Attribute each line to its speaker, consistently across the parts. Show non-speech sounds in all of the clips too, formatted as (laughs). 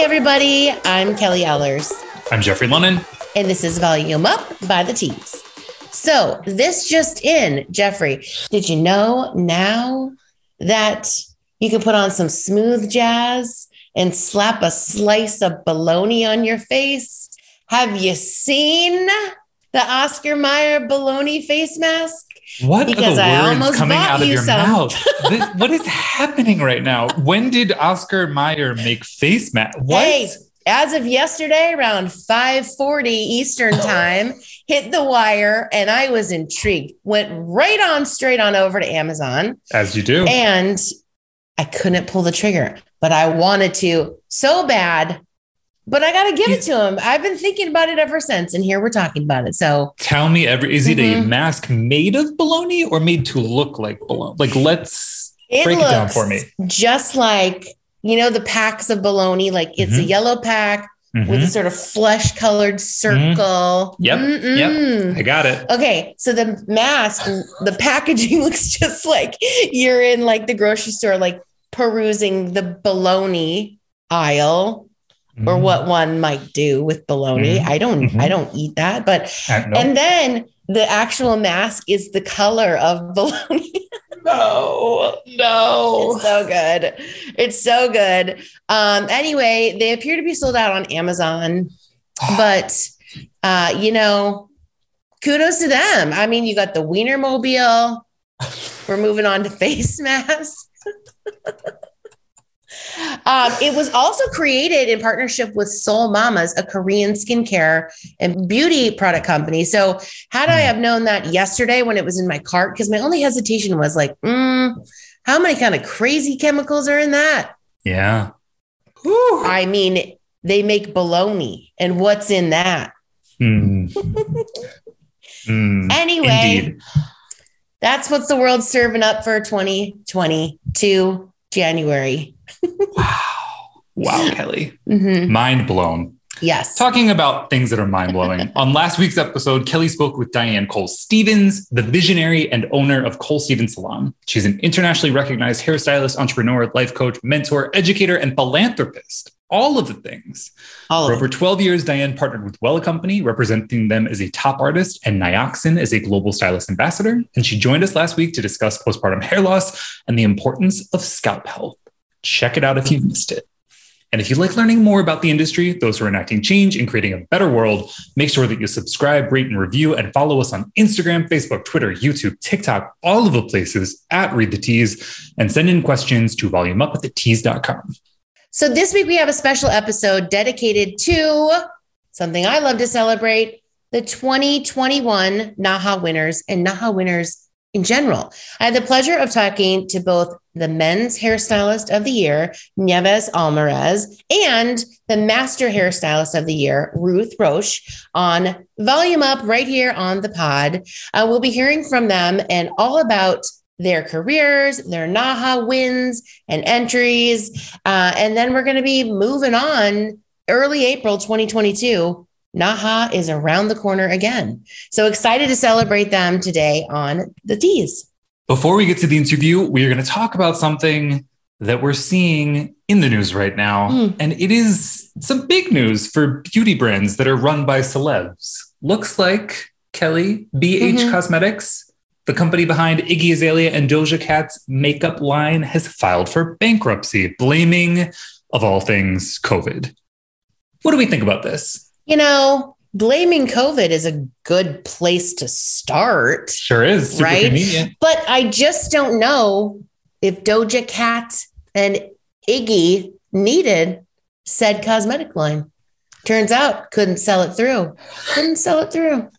Speaker 1: Hey, everybody. I'm Kelly Ellers.
Speaker 2: I'm Jeffrey Lennon.
Speaker 1: And this is Volume Up by the Tease. So, this just in, Jeffrey, did you know now that you can put on some smooth jazz and slap a slice of bologna on your face? Have you seen the Oscar Mayer bologna face mask?
Speaker 2: What because are the words coming out of your some. mouth? (laughs) this, what is happening right now? When did Oscar Mayer make face mask? What? Hey,
Speaker 1: as of yesterday, around 5:40 Eastern (gasps) time, hit the wire, and I was intrigued. Went right on straight on over to Amazon,
Speaker 2: as you do,
Speaker 1: and I couldn't pull the trigger, but I wanted to so bad but I got to give it to him. I've been thinking about it ever since, and here we're talking about it. So
Speaker 2: tell me, every is mm-hmm. it a mm-hmm. mask made of bologna or made to look like bologna? Like, let's it break it down for me.
Speaker 1: Just like you know the packs of bologna, like it's mm-hmm. a yellow pack. Mm-hmm. With a sort of flesh colored mm-hmm. circle.
Speaker 2: Yep. Mm-mm. Yep. I got it.
Speaker 1: Okay. So the mask, the packaging (laughs) looks just like you're in like the grocery store, like perusing the bologna aisle mm-hmm. or what one might do with bologna. Mm-hmm. I don't mm-hmm. I don't eat that, but and then the actual mask is the color of (laughs) bologna.
Speaker 2: no, no.
Speaker 1: It's so good. It's so good. Um, anyway, they appear to be sold out on Amazon, (sighs) but uh, you know, kudos to them. I mean, you got the Wiener Mobile. (laughs) We're moving on to face masks. (laughs) Um, it was also created in partnership with Seoul Mamas, a Korean skincare and beauty product company. So, had I hmm. have known that yesterday when it was in my cart, because my only hesitation was like, mm, how many kind of crazy chemicals are in that?
Speaker 2: Yeah.
Speaker 1: Whew. I mean, they make bologna, and what's in that? Mm. (laughs) mm, anyway, indeed. that's what the world's serving up for 2022 January
Speaker 2: wow. Wow, Kelly. Mm-hmm. Mind blown.
Speaker 1: Yes.
Speaker 2: Talking about things that are mind blowing. (laughs) On last week's episode, Kelly spoke with Diane Cole Stevens, the visionary and owner of Cole Stevens Salon. She's an internationally recognized hairstylist, entrepreneur, life coach, mentor, educator, and philanthropist. All of the things. All For over 12 years, Diane partnered with Wella Company, representing them as a top artist, and Nioxin as a global stylist ambassador. And she joined us last week to discuss postpartum hair loss and the importance of scalp health. Check it out if you've missed it. And if you like learning more about the industry, those who are enacting change and creating a better world, make sure that you subscribe, rate, and review, and follow us on Instagram, Facebook, Twitter, YouTube, TikTok, all of the places at Read the Tease, and send in questions to volumeup at thetease.com.
Speaker 1: So this week we have a special episode dedicated to something I love to celebrate the 2021 NAHA winners and NAHA winners in general. I had the pleasure of talking to both the men's hairstylist of the year, Nieves Almarez, and the master hairstylist of the year, Ruth Roche, on Volume Up right here on the pod. Uh, we'll be hearing from them and all about their careers, their NAHA wins and entries. Uh, and then we're going to be moving on early April 2022 Naha is around the corner again. So excited to celebrate them today on the Tease.
Speaker 2: Before we get to the interview, we are going to talk about something that we're seeing in the news right now. Mm. And it is some big news for beauty brands that are run by celebs. Looks like Kelly, BH mm-hmm. Cosmetics, the company behind Iggy Azalea and Doja Cat's makeup line, has filed for bankruptcy, blaming, of all things, COVID. What do we think about this?
Speaker 1: You know, blaming COVID is a good place to start.
Speaker 2: Sure is.
Speaker 1: Super right. Convenient. But I just don't know if Doja Cat and Iggy needed said cosmetic line. Turns out couldn't sell it through. Couldn't sell it through.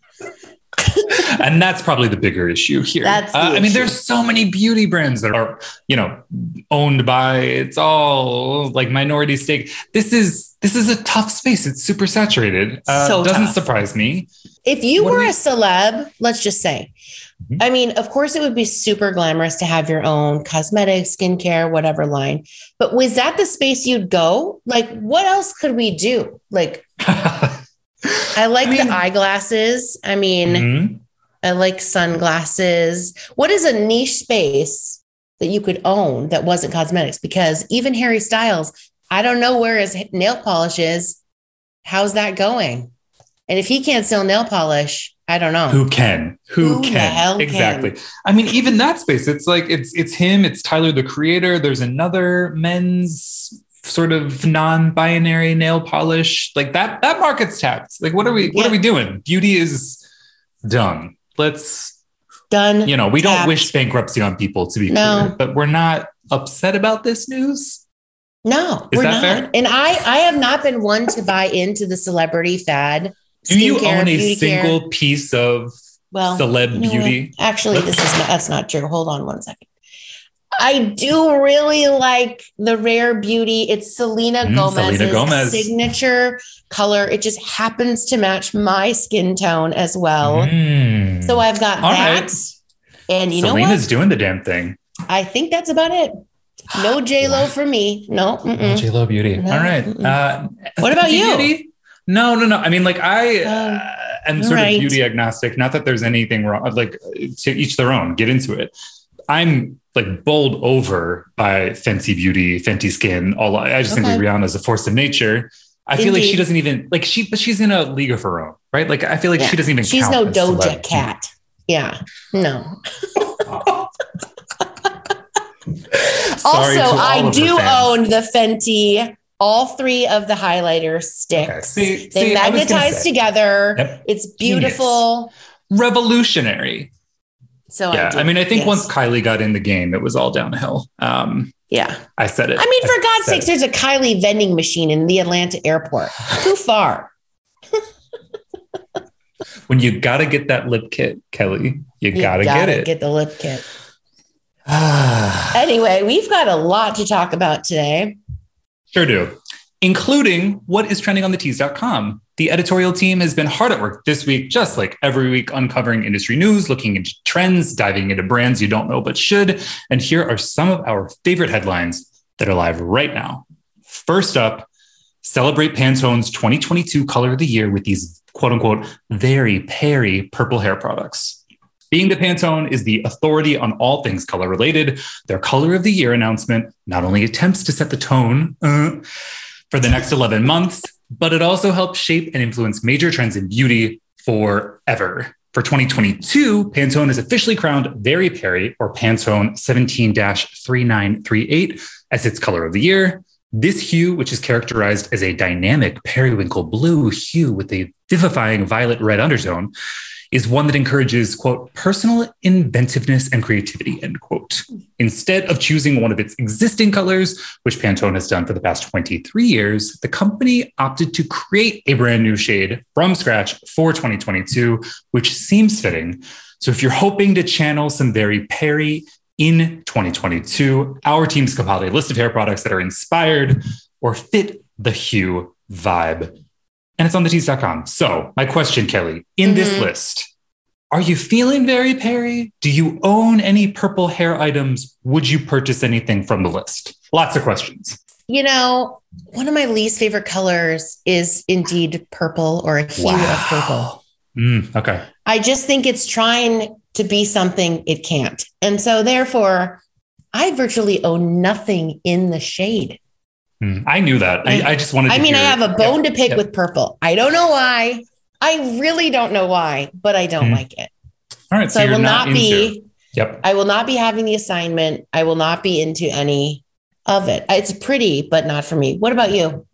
Speaker 1: (laughs)
Speaker 2: and that's probably the bigger issue here. That's uh, I mean, there's so many beauty brands that are, you know, owned by it's all like minority stake. This is this is a tough space. It's super saturated. Uh, so doesn't tough. surprise me.
Speaker 1: If you what were a celeb, let's just say, mm-hmm. I mean, of course, it would be super glamorous to have your own cosmetic, skincare, whatever line. But was that the space you'd go? Like, what else could we do? Like. (laughs) I like I mean, the eyeglasses. I mean, mm-hmm. I like sunglasses. What is a niche space that you could own that wasn't cosmetics? Because even Harry Styles, I don't know where his nail polish is. How's that going? And if he can't sell nail polish, I don't know.
Speaker 2: Who can? Who,
Speaker 1: Who the
Speaker 2: can?
Speaker 1: hell
Speaker 2: exactly.
Speaker 1: can?
Speaker 2: I mean, even that space, it's like it's it's him, it's Tyler the creator. There's another men's sort of non-binary nail polish. Like that that market's tapped. Like what are we what
Speaker 1: Yeah.
Speaker 2: are we doing? Beauty is done. Let's
Speaker 1: Done.
Speaker 2: you know, we don't wish bankruptcy on people to be
Speaker 1: No.
Speaker 2: clear, but we're not upset about this news.
Speaker 1: No,
Speaker 2: Is
Speaker 1: we're
Speaker 2: that
Speaker 1: not.
Speaker 2: fair?
Speaker 1: And I, I have not been one to buy into the celebrity fad.
Speaker 2: Do you own a
Speaker 1: beauty care.
Speaker 2: single piece of
Speaker 1: well,
Speaker 2: celeb
Speaker 1: you know what?
Speaker 2: beauty?
Speaker 1: Actually, this is not, that's not true. Hold on one second. I do really like the rare beauty. It's Selena
Speaker 2: Mm,
Speaker 1: Gomez's
Speaker 2: Selena Gomez.
Speaker 1: signature color. It just happens to match my skin tone as well.
Speaker 2: Mm.
Speaker 1: So I've got
Speaker 2: All
Speaker 1: that.
Speaker 2: right.
Speaker 1: And you know
Speaker 2: Selena's doing the damn thing.
Speaker 1: I think that's about it. No (gasps) J Lo for me. No. mm-mm.
Speaker 2: J Lo beauty.
Speaker 1: No,
Speaker 2: All right. Uh,
Speaker 1: What about you?
Speaker 2: Beauty? No, no, no. I mean, like I
Speaker 1: Oh,
Speaker 2: uh, am sort
Speaker 1: right.
Speaker 2: of beauty agnostic. Not that there's anything wrong. Like to each their own. Get into it. I'm like bowled over by Fenty Beauty, Fenty Skin. All I just think
Speaker 1: Okay.
Speaker 2: of Rihanna as a force of nature. I feel like she doesn't even like she, but she's in a league of her own, right? Like I feel like
Speaker 1: Yeah.
Speaker 2: she doesn't even.
Speaker 1: She's no
Speaker 2: celeb
Speaker 1: Doja. Cat. Yeah. No. (laughs) Also, I do own the Fenty, all three of the highlighter sticks.
Speaker 2: Okay. See-
Speaker 1: they
Speaker 2: see, I was gonna
Speaker 1: magnetize together.
Speaker 2: Yep.
Speaker 1: It's beautiful.
Speaker 2: revolutionary.
Speaker 1: So
Speaker 2: yeah,
Speaker 1: I.
Speaker 2: I mean, I think
Speaker 1: Yes.
Speaker 2: once Kylie got in the game, it was all downhill. Um,
Speaker 1: yeah.
Speaker 2: I said it.
Speaker 1: I mean, for God's
Speaker 2: said
Speaker 1: sakes, there's a Kylie vending machine in the Atlanta airport. Too (laughs) far.
Speaker 2: when you gotta get that lip kit, Kelly, you,
Speaker 1: You
Speaker 2: gotta, get it.
Speaker 1: Get the lip kit. (sighs) Anyway, we've got a lot to talk about today.
Speaker 2: sure do. Including what is trending on the tease.com. The editorial team has been hard at work this week, just like every week, uncovering industry news, looking into trends, diving into brands you don't know but should. And here are some of our favorite headlines that are live right now. First up, celebrate Pantone's 2022 color of the year with these quote unquote very Peri purple hair products. Being that Pantone is the authority on all things color related, their color of the year announcement not only attempts to set the tone uh, for the next 11 months, but it also helps shape and influence major trends in beauty forever. For 2022, Pantone is officially crowned Very Peri or Pantone 17 3938 as its color of the year. This hue, which is characterized as a dynamic periwinkle blue hue with a vivifying violet red undertone, is one that encourages, quote, personal inventiveness and creativity, end quote. Instead of choosing one of its existing colors, which Pantone has done for the past 23 years, the company opted to create a brand new shade from scratch for 2022, which seems fitting. So if you're hoping to channel some very Peri in 2022, our team's compiled a list of hair products that are inspired or fit the hue vibe and it's on the tease.com. So, my question, Kelly, in this
Speaker 1: Mhm.
Speaker 2: list, are you feeling very Peri? Do you own any purple hair items? Would you purchase anything from the list? Lots of questions.
Speaker 1: You know, one of my least favorite colors is indeed purple or a hue of purple.
Speaker 2: Mm, okay.
Speaker 1: I just think it's trying to be something it can't. And so, therefore, I virtually own nothing in the shade.
Speaker 2: Mm, I knew that. I, I just wanted to
Speaker 1: I mean, I have a bone
Speaker 2: Yeah,
Speaker 1: to pick
Speaker 2: yeah.
Speaker 1: with purple. I don't know why. I really don't know why, but I don't
Speaker 2: Mhm.
Speaker 1: like it.
Speaker 2: All right.
Speaker 1: So,
Speaker 2: So,
Speaker 1: I will
Speaker 2: not,
Speaker 1: not, be.
Speaker 2: Yep.
Speaker 1: I will not be having the assignment. I will not be into any of it. It's pretty, but not for me. What about you?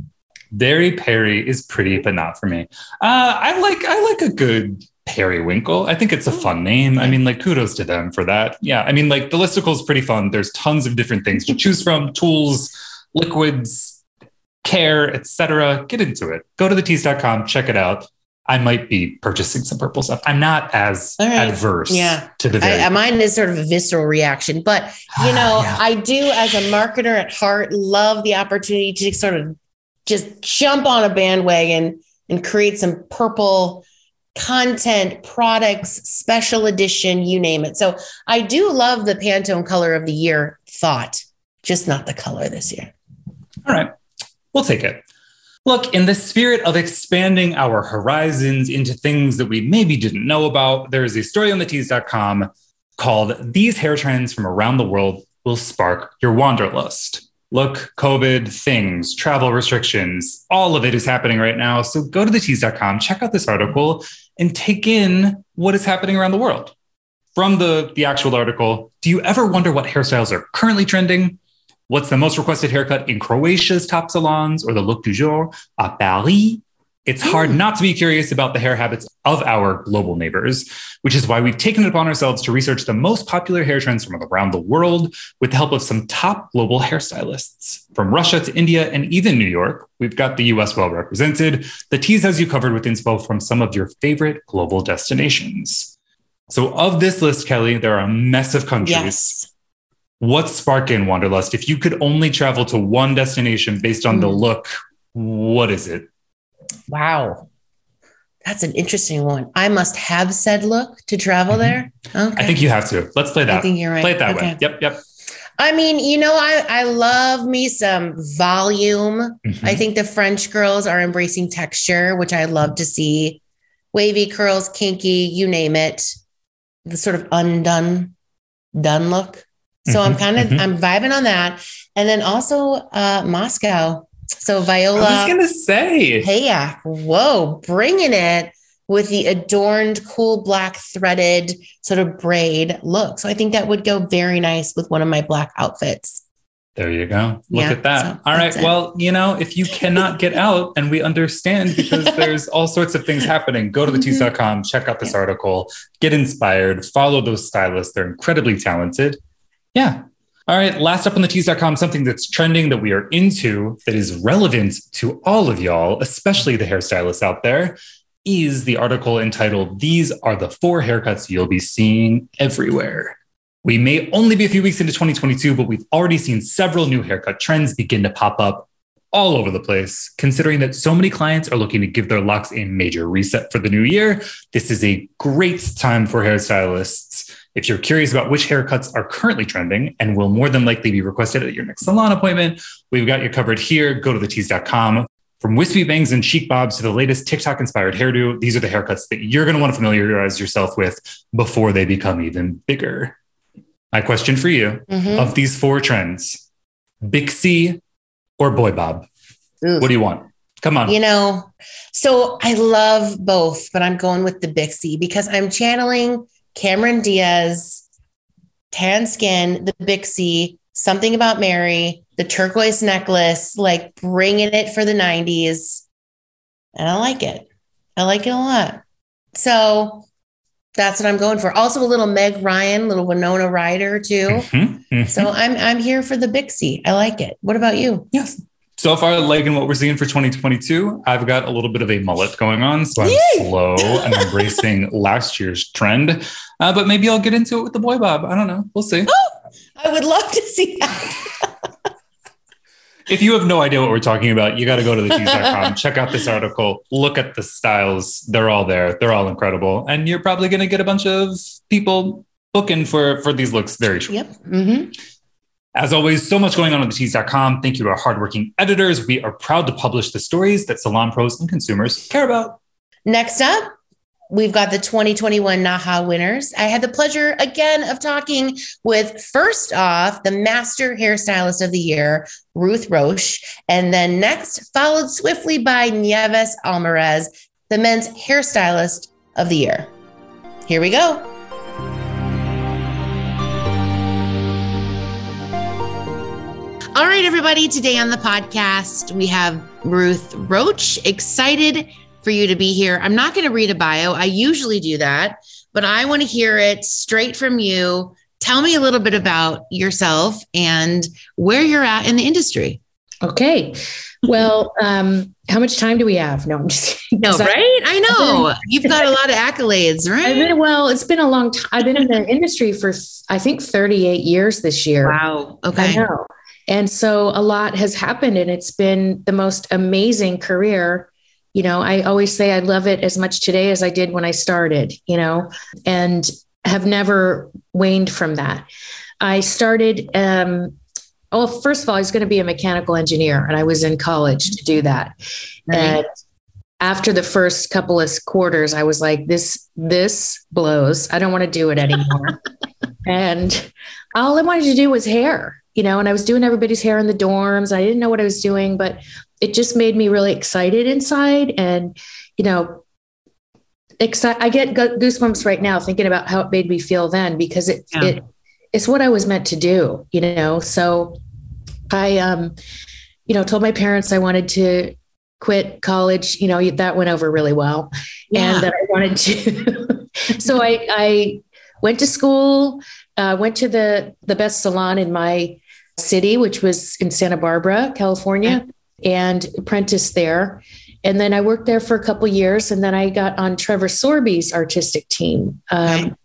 Speaker 2: Very Peri is pretty, but not for me. Uh, I like I like a good periwinkle. I think it's a fun name. I mean, like kudos to them for that. Yeah, I mean, like the listicle is pretty fun. There's tons of different things to choose from: tools, liquids, care, etc. Get into it. Go to the tease.com, check it out. I might be purchasing some purple stuff. I'm not as
Speaker 1: right.
Speaker 2: adverse
Speaker 1: Yeah.
Speaker 2: to the very
Speaker 1: I, mine is sort of a visceral reaction, but (sighs) you know,
Speaker 2: Yeah.
Speaker 1: I do as a marketer at heart love the opportunity to sort of just jump on a bandwagon and create some purple content, products, special edition, you name it. So I do love the Pantone color of the year thought, just not the color this year.
Speaker 2: All right, we'll take it. Look, in the spirit of expanding our horizons into things that we maybe didn't know about, there is a story on the tease.com called These Hair Trends from Around the World Will Spark Your Wanderlust. Look, COVID, things, travel restrictions, all of it is happening right now. So go to thetease.com, check out this article, and take in what is happening around the world. From the, the actual article, do you ever wonder what hairstyles are currently trending? What's the most requested haircut in Croatia's top salons or the look du jour à Paris? It's hard hmm. not to be curious about the hair habits of our global neighbors, which is why we've taken it upon ourselves to research the most popular hair trends from around the world with the help of some top global hairstylists. From Russia to India and even New York, we've got the US well represented. The Tease has you covered with inspo from some of your favorite global destinations. So, of this list, Kelly, there are a mess of countries.
Speaker 1: Yes.
Speaker 2: What's sparking wanderlust? If you could only travel to one destination based on the
Speaker 1: Mm.
Speaker 2: look, what is it?
Speaker 1: Wow. That's an interesting one. I must have said look to travel
Speaker 2: Mhm.
Speaker 1: there. Okay.
Speaker 2: I think you have to. Let's play that.
Speaker 1: I think you're right.
Speaker 2: Play it that
Speaker 1: Okay.
Speaker 2: way. Yep, yep.
Speaker 1: I mean, you know, I, I love me some volume.
Speaker 2: Mhm.
Speaker 1: I think the French girls are embracing texture, which I love to see. Wavy curls, kinky, you name it. The sort of undone, done look. So I'm
Speaker 2: Mhm,
Speaker 1: kind of
Speaker 2: mhm.
Speaker 1: I'm vibing on that. And then also uh Moscow. So Viola,
Speaker 2: I was gonna say.
Speaker 1: hey, yeah, whoa, bringing it with the adorned, cool black threaded sort of braid look. So I think that would go very nice with one of my black outfits.
Speaker 2: There you go. Look
Speaker 1: Yeah,
Speaker 2: at that.
Speaker 1: so
Speaker 2: all right.
Speaker 1: it.
Speaker 2: Well, you know, if you cannot get out, and we understand because (laughs) there's all sorts of things happening, go to the
Speaker 1: Mhm.
Speaker 2: check out this article, get inspired, follow those stylists. They're incredibly talented. Yeah. All right. Last up on the tease.com, something that's trending that we are into that is relevant to all of y'all, especially the hairstylists out there, is the article entitled These Are the Four Haircuts You'll Be Seeing Everywhere. We may only be a few weeks into 2022, but we've already seen several new haircut trends begin to pop up all over the place. Considering that so many clients are looking to give their locks a major reset for the new year, this is a great time for hairstylists. If you're curious about which haircuts are currently trending and will more than likely be requested at your next salon appointment, we've got you covered here. Go to thetease.com. From wispy bangs and cheek bobs to the latest TikTok inspired hairdo, these are the haircuts that you're going to want to familiarize yourself with before they become even bigger. My question for you
Speaker 1: Mhm.
Speaker 2: of these four trends, Bixie or Boy Bob?
Speaker 1: Oof.
Speaker 2: What do you want? Come on.
Speaker 1: You know, so I love both, but I'm going with the Bixie because I'm channeling Cameron Diaz, tan skin, the Bixie, something about Mary, the turquoise necklace, like bringing it for the 90s. And I like it. I like it a lot. So that's what I'm going for. Also, a little Meg Ryan, little Winona Ryder too.
Speaker 2: Mhm, mhm.
Speaker 1: So I'm I'm here for the Bixie. I like it. What about you?
Speaker 2: yes. So far, liking what we're seeing for 2022, I've got a little bit of a mullet going on. So I'm
Speaker 1: Yay!
Speaker 2: slow and (laughs) embracing last year's trend. Uh, but maybe I'll get into it with the Boy Bob. I don't know. We'll see.
Speaker 1: I would love to see that. (laughs)
Speaker 2: If you have no idea what we're talking about, you got to go to the tease.com, check out this article, look at the styles. They're all there. They're all incredible. And you're probably going to get a bunch of people booking for, for these looks very short.
Speaker 1: Yep. hmm
Speaker 2: As always, so much going on at the tease.com. Thank you to our hardworking editors. We are proud to publish the stories that salon pros and consumers care about.
Speaker 1: Next up, we've got the 2021 NAHA winners. I had the pleasure again of talking with first off the master hairstylist of the year, Ruth Roche, and then next followed swiftly by Nieves Alvarez, the men's hairstylist of the year. Here we go. All right, everybody. Today on the podcast, we have Ruth Roche. Excited for you to be here. I'm not going to read a bio. I usually do that, but I want to hear it straight from you. Tell me a little bit about yourself and where you're at in the industry.
Speaker 3: Okay. Well, (laughs) um, how much time do we have? No, I'm just
Speaker 1: No,
Speaker 3: 'cause I-
Speaker 1: right? I know. You've got a lot of accolades, (laughs)
Speaker 3: I've
Speaker 1: right?
Speaker 3: been well. It's been a long time. I've been in the industry for I think 38 years this year.
Speaker 1: Wow.
Speaker 3: I
Speaker 1: Okay.
Speaker 3: know. And so a lot has happened, and it's been the most amazing career. You know, I always say I love it as much today as I did when I started. You know, and have never waned from that. I started. Um, Oh, first of all, I was going to be a mechanical engineer, and I was in college to do that. And after the first couple of quarters, I was like, "This, this blows. I don't want to do it anymore." (laughs) and all I wanted to do was hair. You know, and I was doing everybody's hair in the dorms. I didn't know what I was doing, but it just made me really excited inside. And, you know, excited. I get goosebumps right now thinking about how it made me feel then because it, yeah. it, it's what I was meant to do, you know? So I, um, you know, told my parents I wanted to quit college, you know, that went over really well. Yeah. And that I wanted to. (laughs) so I, I went to school, uh, went to the, the best salon in my city, which was in Santa Barbara, California, and apprenticed there. And then I worked there for a couple years, and then I got on Trevor Sorbie's artistic team. Um,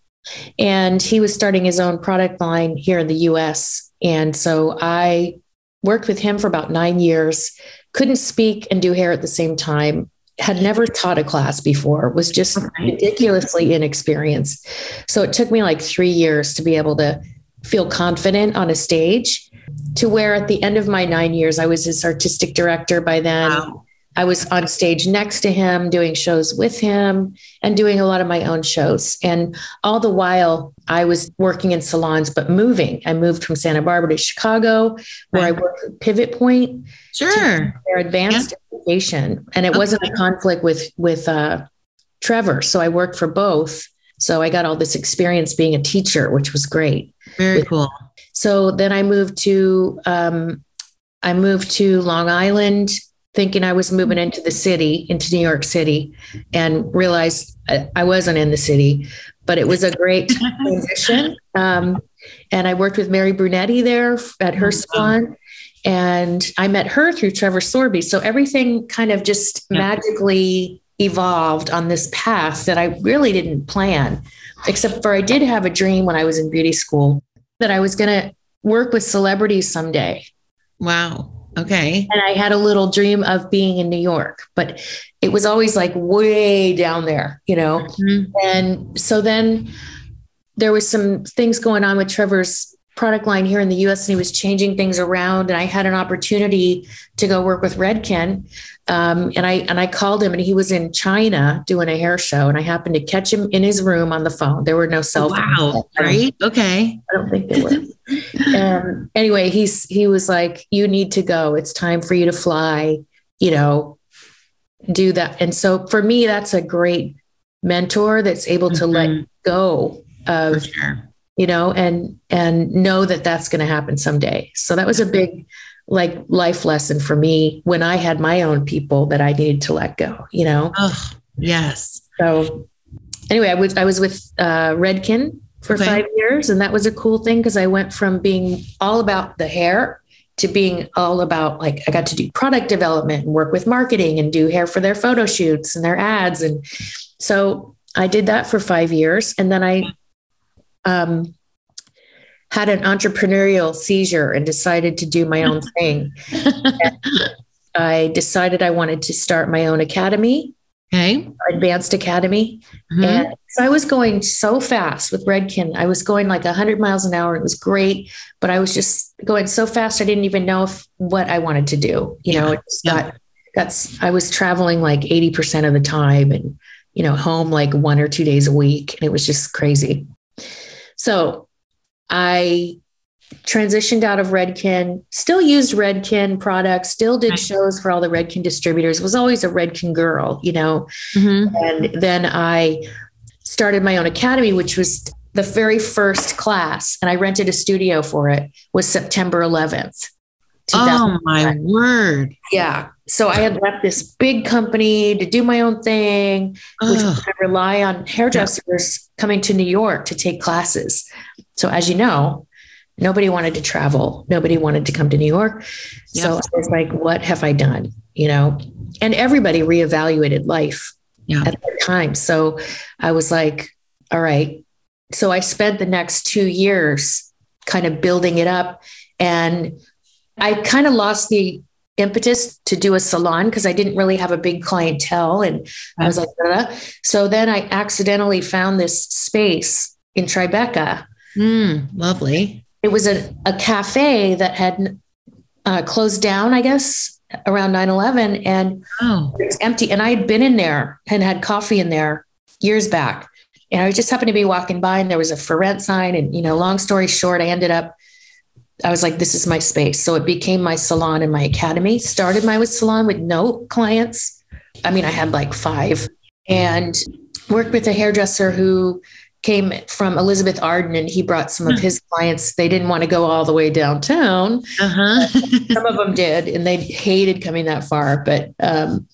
Speaker 3: and he was starting his own product line here in the US. And so I worked with him for about nine years, couldn't speak and do hair at the same time, had never taught a class before, was just ridiculously inexperienced. So it took me like three years to be able to feel confident on a stage to where at the end of my nine years, I was his artistic director by then. Wow. I was on stage next to him, doing shows with him and doing a lot of my own shows. And all the while, I was working in salons, but moving. I moved from Santa Barbara to Chicago, where right. I worked at Pivot Point.
Speaker 1: Sure.
Speaker 3: Their advanced yeah. education. And it okay. wasn't a conflict with, with uh, Trevor. So I worked for both. So I got all this experience being a teacher, which was great.
Speaker 1: Very with, cool.
Speaker 3: So then I moved to, um, I moved to Long Island thinking I was moving into the city, into New York City, and realized I wasn't in the city, but it was a great (laughs) transition. Um, and I worked with Mary Brunetti there at her salon. And I met her through Trevor Sorbie. So everything kind of just yeah. magically evolved on this path that I really didn't plan, except for I did have a dream when I was in beauty school that I was going to work with celebrities someday.
Speaker 1: Wow. Okay.
Speaker 3: And I had a little dream of being in New York, but it was always like way down there, you know? Mm-hmm. And so then there was some things going on with Trevor's product line here in the US and he was changing things around and I had an opportunity to go work with Redken um, and I and I called him and he was in China doing a hair show and I happened to catch him in his room on the phone. There were no cell phones.
Speaker 1: Wow, right? Okay.
Speaker 3: I don't think there were. (laughs) um, anyway, he's he was like, "You need to go. It's time for you to fly." You know, do that. And so for me, that's a great mentor that's able to mm-hmm. let go of. Sure. You know, and and know that that's going to happen someday. So that was a big like life lesson for me when I had my own people that I needed to let go, you know?
Speaker 1: Oh, yes.
Speaker 3: So anyway, I was, I was with uh, Redken for okay. five years. And that was a cool thing because I went from being all about the hair to being all about like I got to do product development and work with marketing and do hair for their photo shoots and their ads. And so I did that for five years. And then I um, had an entrepreneurial seizure and decided to do my own (laughs) thing. I decided I wanted to start my own academy.
Speaker 1: Okay.
Speaker 3: Advanced Academy. Mm-hmm. And so I was going so fast with Redken. I was going like 100 miles an hour. It was great, but I was just going so fast. I didn't even know if, what I wanted to do. You yeah. know, it just yeah. got, that's, I was traveling like 80% of the time and, you know, home like one or two days a week. And it was just crazy. So I transitioned out of Redken, still used Redken products, still did shows for all the Redken distributors, was always a Redken girl, you know. Mm-hmm. And then I started my own academy, which was the very first class, and I rented a studio for it, was September 11th.
Speaker 1: Oh my word.
Speaker 3: Yeah. So I had left this big company to do my own thing, which I rely on hairdressers coming to New York to take classes. So as you know, nobody wanted to travel. Nobody wanted to come to New York. Yep. So I was like, what have I done? You know, and everybody reevaluated life yeah. at the time. So I was like, all right. So I spent the next two years kind of building it up. And I kind of lost the impetus to do a salon because I didn't really have a big clientele. And I was like, so then I accidentally found this space in Tribeca
Speaker 1: Mm, lovely.
Speaker 3: It was a, a cafe that had uh, closed down, I guess, around 9 11. And oh. it's empty. And I had been in there and had coffee in there years back. And I just happened to be walking by and there was a for rent sign. And, you know, long story short, I ended up I was like, this is my space. So it became my salon and my academy. Started my salon with no clients. I mean, I had like five and worked with a hairdresser who came from Elizabeth Arden and he brought some of hmm. his clients. They didn't want to go all the way downtown. Uh-huh. (laughs) some of them did, and they hated coming that far. But um,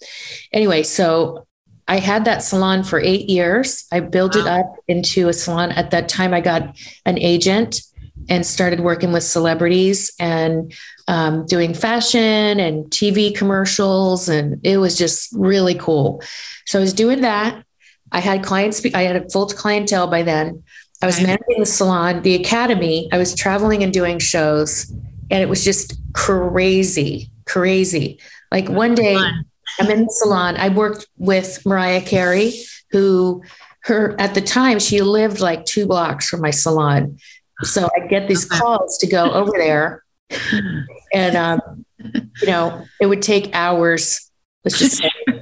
Speaker 3: anyway, so I had that salon for eight years. I built wow. it up into a salon. At that time, I got an agent and started working with celebrities and um, doing fashion and TV commercials. And it was just really cool. So I was doing that. I had clients, I had a full clientele by then. I was managing the salon, the academy. I was traveling and doing shows, and it was just crazy, crazy. Like one day, I'm in the salon. I worked with Mariah Carey, who her at the time she lived like two blocks from my salon. So I get these calls to go over there, and um, you know it would take hours. Let's just say (laughs)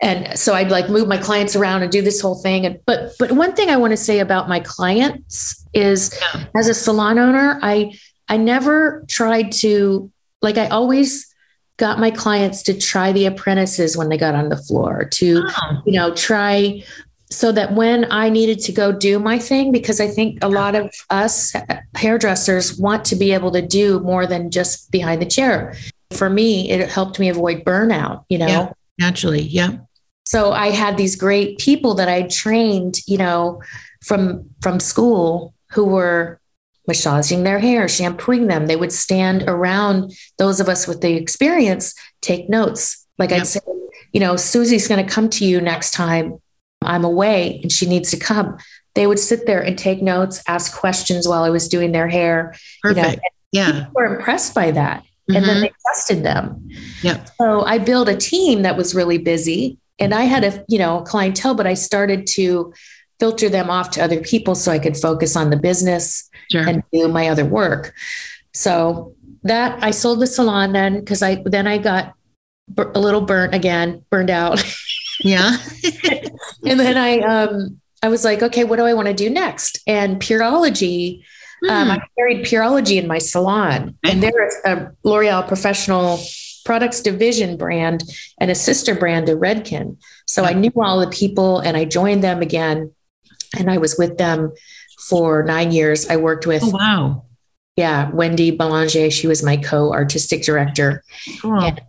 Speaker 3: and so i'd like move my clients around and do this whole thing and but but one thing i want to say about my clients is yeah. as a salon owner i i never tried to like i always got my clients to try the apprentices when they got on the floor to oh. you know try so that when i needed to go do my thing because i think a lot of us hairdressers want to be able to do more than just behind the chair for me it helped me avoid burnout you know yeah,
Speaker 1: naturally yeah
Speaker 3: so I had these great people that I trained, you know, from from school who were massaging their hair, shampooing them. They would stand around those of us with the experience, take notes. Like. I'd say, you know, Susie's going to come to you next time I'm away and she needs to come. They would sit there and take notes, ask questions while I was doing their hair.
Speaker 1: Perfect. You know, yeah.
Speaker 3: People were impressed by that. Mm-hmm. And then mm-hmm. they trusted them.
Speaker 1: Yeah.
Speaker 3: So I built a team that was really busy and I had a, you know, clientele, but I started to filter them off to other people so I could focus on the business sure. and do my other work. So that I sold the salon then because I then I got a little burnt again, burned out. (laughs)
Speaker 1: Yeah. (laughs)
Speaker 3: and then I um I was like, okay, what do I want to do next? And Pureology, hmm. um, I carried Pureology in my salon, and they're a L'Oreal professional products division brand and a sister brand to Redken. So I knew all the people and I joined them again. And I was with them for nine years. I worked with.
Speaker 1: Oh, wow.
Speaker 3: Yeah, Wendy Belanger. She was my co artistic director. Cool. And,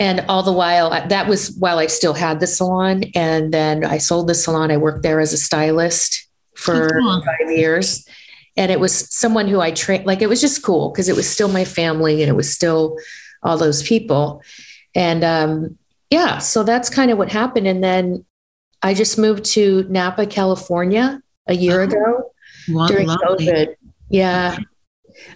Speaker 3: and all the while, that was while I still had the salon. And then I sold the salon. I worked there as a stylist for cool. five years. And it was someone who I trained, like it was just cool because it was still my family and it was still all those people. And um, yeah, so that's kind of what happened. And then I just moved to Napa, California a year oh, ago during lovely. COVID. Yeah.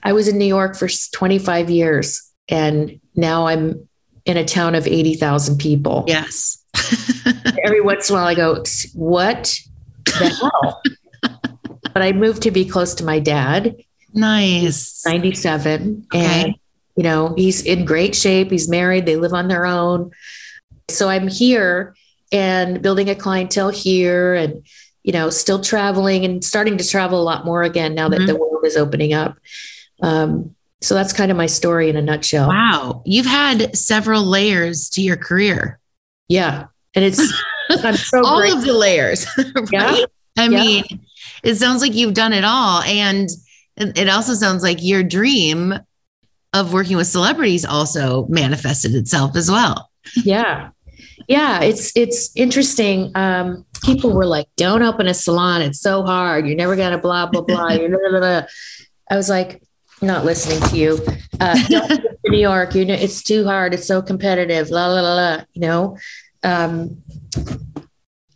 Speaker 3: I was in New York for 25 years and now I'm in a town of 80,000 people.
Speaker 1: Yes. (laughs)
Speaker 3: Every once in a while I go, what the hell? (laughs) but I moved to be close to my dad.
Speaker 1: Nice.
Speaker 3: 97. Okay. And you know, he's in great shape. He's married. They live on their own. So I'm here and building a clientele here and, you know, still traveling and starting to travel a lot more again now that mm-hmm. the world is opening up. Um, so that's kind of my story in a nutshell.
Speaker 1: Wow. You've had several layers to your career.
Speaker 3: Yeah. And it's (laughs)
Speaker 1: so all grateful. of the layers. (laughs) Right? Yeah. I yeah. mean, it sounds like you've done it all. And it also sounds like your dream of working with celebrities also manifested itself as well.
Speaker 3: Yeah. Yeah, it's it's interesting. Um, people were like, "Don't open a salon; it's so hard. You're never gonna blah blah blah." You're blah, blah, blah. I was like, "Not listening to you. Uh, (laughs) don't to New York. You know, it's too hard. It's so competitive. La la la la. You know, um,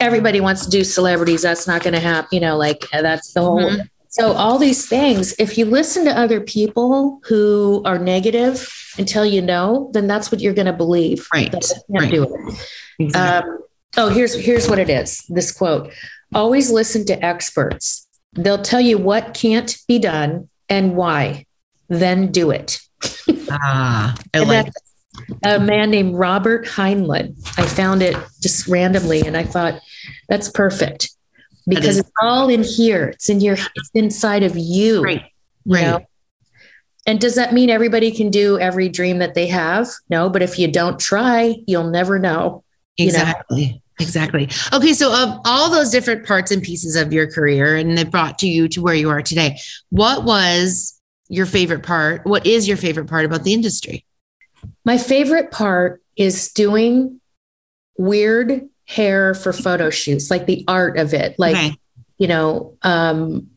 Speaker 3: everybody wants to do celebrities. That's not going to happen. You know, like that's the whole." Mm-hmm so, all these things, if you listen to other people who are negative and tell you no, then that's what you're going to believe.
Speaker 1: Right.
Speaker 3: right. Do it. Exactly. Um, oh, here's here's what it is. This quote: Always listen to experts. They'll tell you what can't be done and why. Then do it.
Speaker 1: ah, I like.
Speaker 3: A man named Robert Heinlein. I found it just randomly, and I thought that's perfect because it's all in here. It's in your, it's inside of you.
Speaker 1: Right. Right. You know?
Speaker 3: and does that mean everybody can do every dream that they have? No, but if you don't try, you'll never know.
Speaker 1: Exactly. You know? Exactly. Okay. So, of all those different parts and pieces of your career, and it brought to you to where you are today, what was your favorite part? What is your favorite part about the industry?
Speaker 3: My favorite part is doing weird hair for photo shoots, like the art of it. Like, okay. you know, um,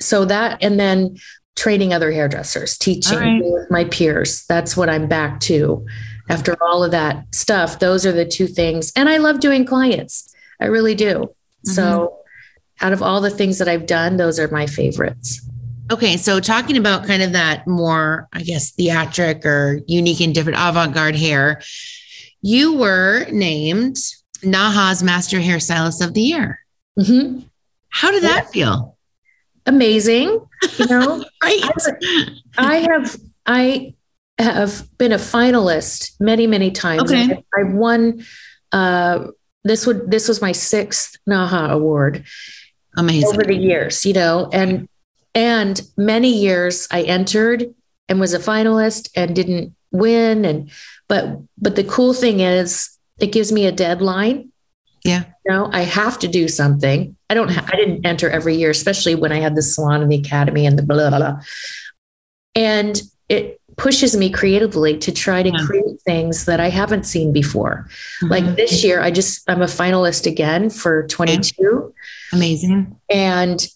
Speaker 3: so that, and then training other hairdressers, teaching right. my peers. That's what I'm back to after all of that stuff. Those are the two things. And I love doing clients. I really do. Mm-hmm. So, out of all the things that I've done, those are my favorites.
Speaker 1: Okay, so talking about kind of that more, I guess, theatric or unique and different avant garde hair, you were named NAHA's Master Hairstylist of the Year. Mm-hmm. How did that feel?
Speaker 3: amazing. You know, (laughs) right? I have I have been a finalist many many times.
Speaker 1: Okay.
Speaker 3: I, won. Uh, this would this was my sixth NAHA award.
Speaker 1: Amazing
Speaker 3: over the years, you know, and and many years I entered and was a finalist and didn't win. And but but the cool thing is it gives me a deadline
Speaker 1: yeah.
Speaker 3: You know, I have to do something. I don't ha- I didn't enter every year, especially when I had the salon and the academy and the blah, blah, blah. And it pushes me creatively to try to yeah. create things that I haven't seen before. Mm-hmm. Like this year, I just, I'm a finalist again for 22.
Speaker 1: Yeah. Amazing.
Speaker 3: And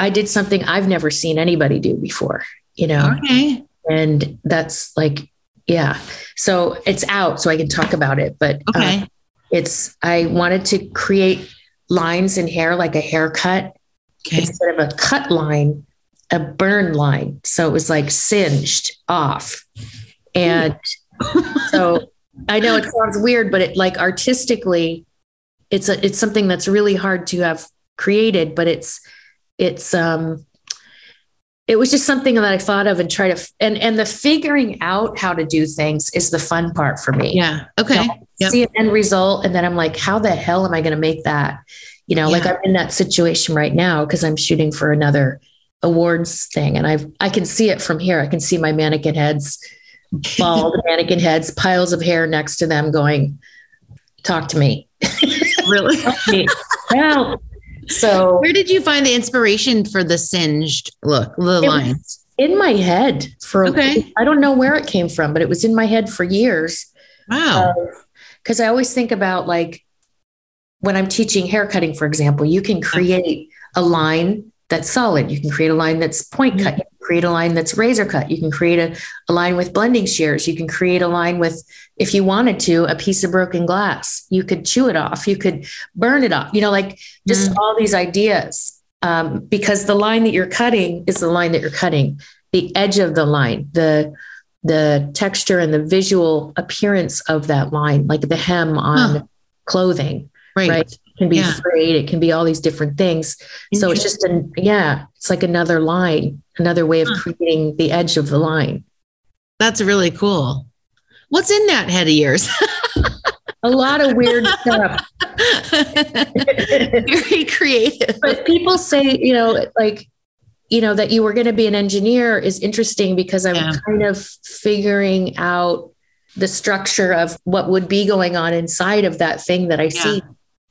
Speaker 3: I did something I've never seen anybody do before, you know?
Speaker 1: Okay.
Speaker 3: And that's like, yeah. So it's out so I can talk about it. But
Speaker 1: okay. Uh,
Speaker 3: it's, I wanted to create lines in hair like a haircut okay. instead of a cut line, a burn line. So it was like singed off. And so (laughs) I know it sounds weird, but it like artistically, it's a, it's something that's really hard to have created, but it's, it's, um, it was just something that I thought of and try to and and the figuring out how to do things is the fun part for me.
Speaker 1: Yeah. Okay. You know,
Speaker 3: yep. See an end result, and then I'm like, how the hell am I going to make that? You know, yeah. like I'm in that situation right now because I'm shooting for another awards thing, and I've I can see it from here. I can see my mannequin heads, bald (laughs) mannequin heads, piles of hair next to them, going, "Talk to me."
Speaker 1: Really? (laughs)
Speaker 3: Well, so,
Speaker 1: where did you find the inspiration for the singed look, the lines?
Speaker 3: In my head for
Speaker 1: okay.
Speaker 3: I don't know where it came from, but it was in my head for years.
Speaker 1: Wow.
Speaker 3: Because uh, I always think about like when I'm teaching haircutting, for example, you can create a line that's solid. You can create a line that's point cut. You create a line that's razor cut. You can create a, a line with blending shears. You can create a line with, if you wanted to, a piece of broken glass. You could chew it off. You could burn it off. You know, like just mm. all these ideas. Um, because the line that you're cutting is the line that you're cutting. The edge of the line, the the texture and the visual appearance of that line, like the hem on huh. clothing,
Speaker 1: right? right?
Speaker 3: Can be yeah. frayed. It can be all these different things. So it's just a yeah, it's like another line, another way of huh. creating the edge of the line.
Speaker 1: That's really cool. What's in that head of yours?
Speaker 3: a lot of weird (laughs) stuff. (laughs)
Speaker 1: Very creative.
Speaker 3: But people say, you know, like, you know, that you were going to be an engineer is interesting because I'm yeah. kind of figuring out the structure of what would be going on inside of that thing that I yeah. see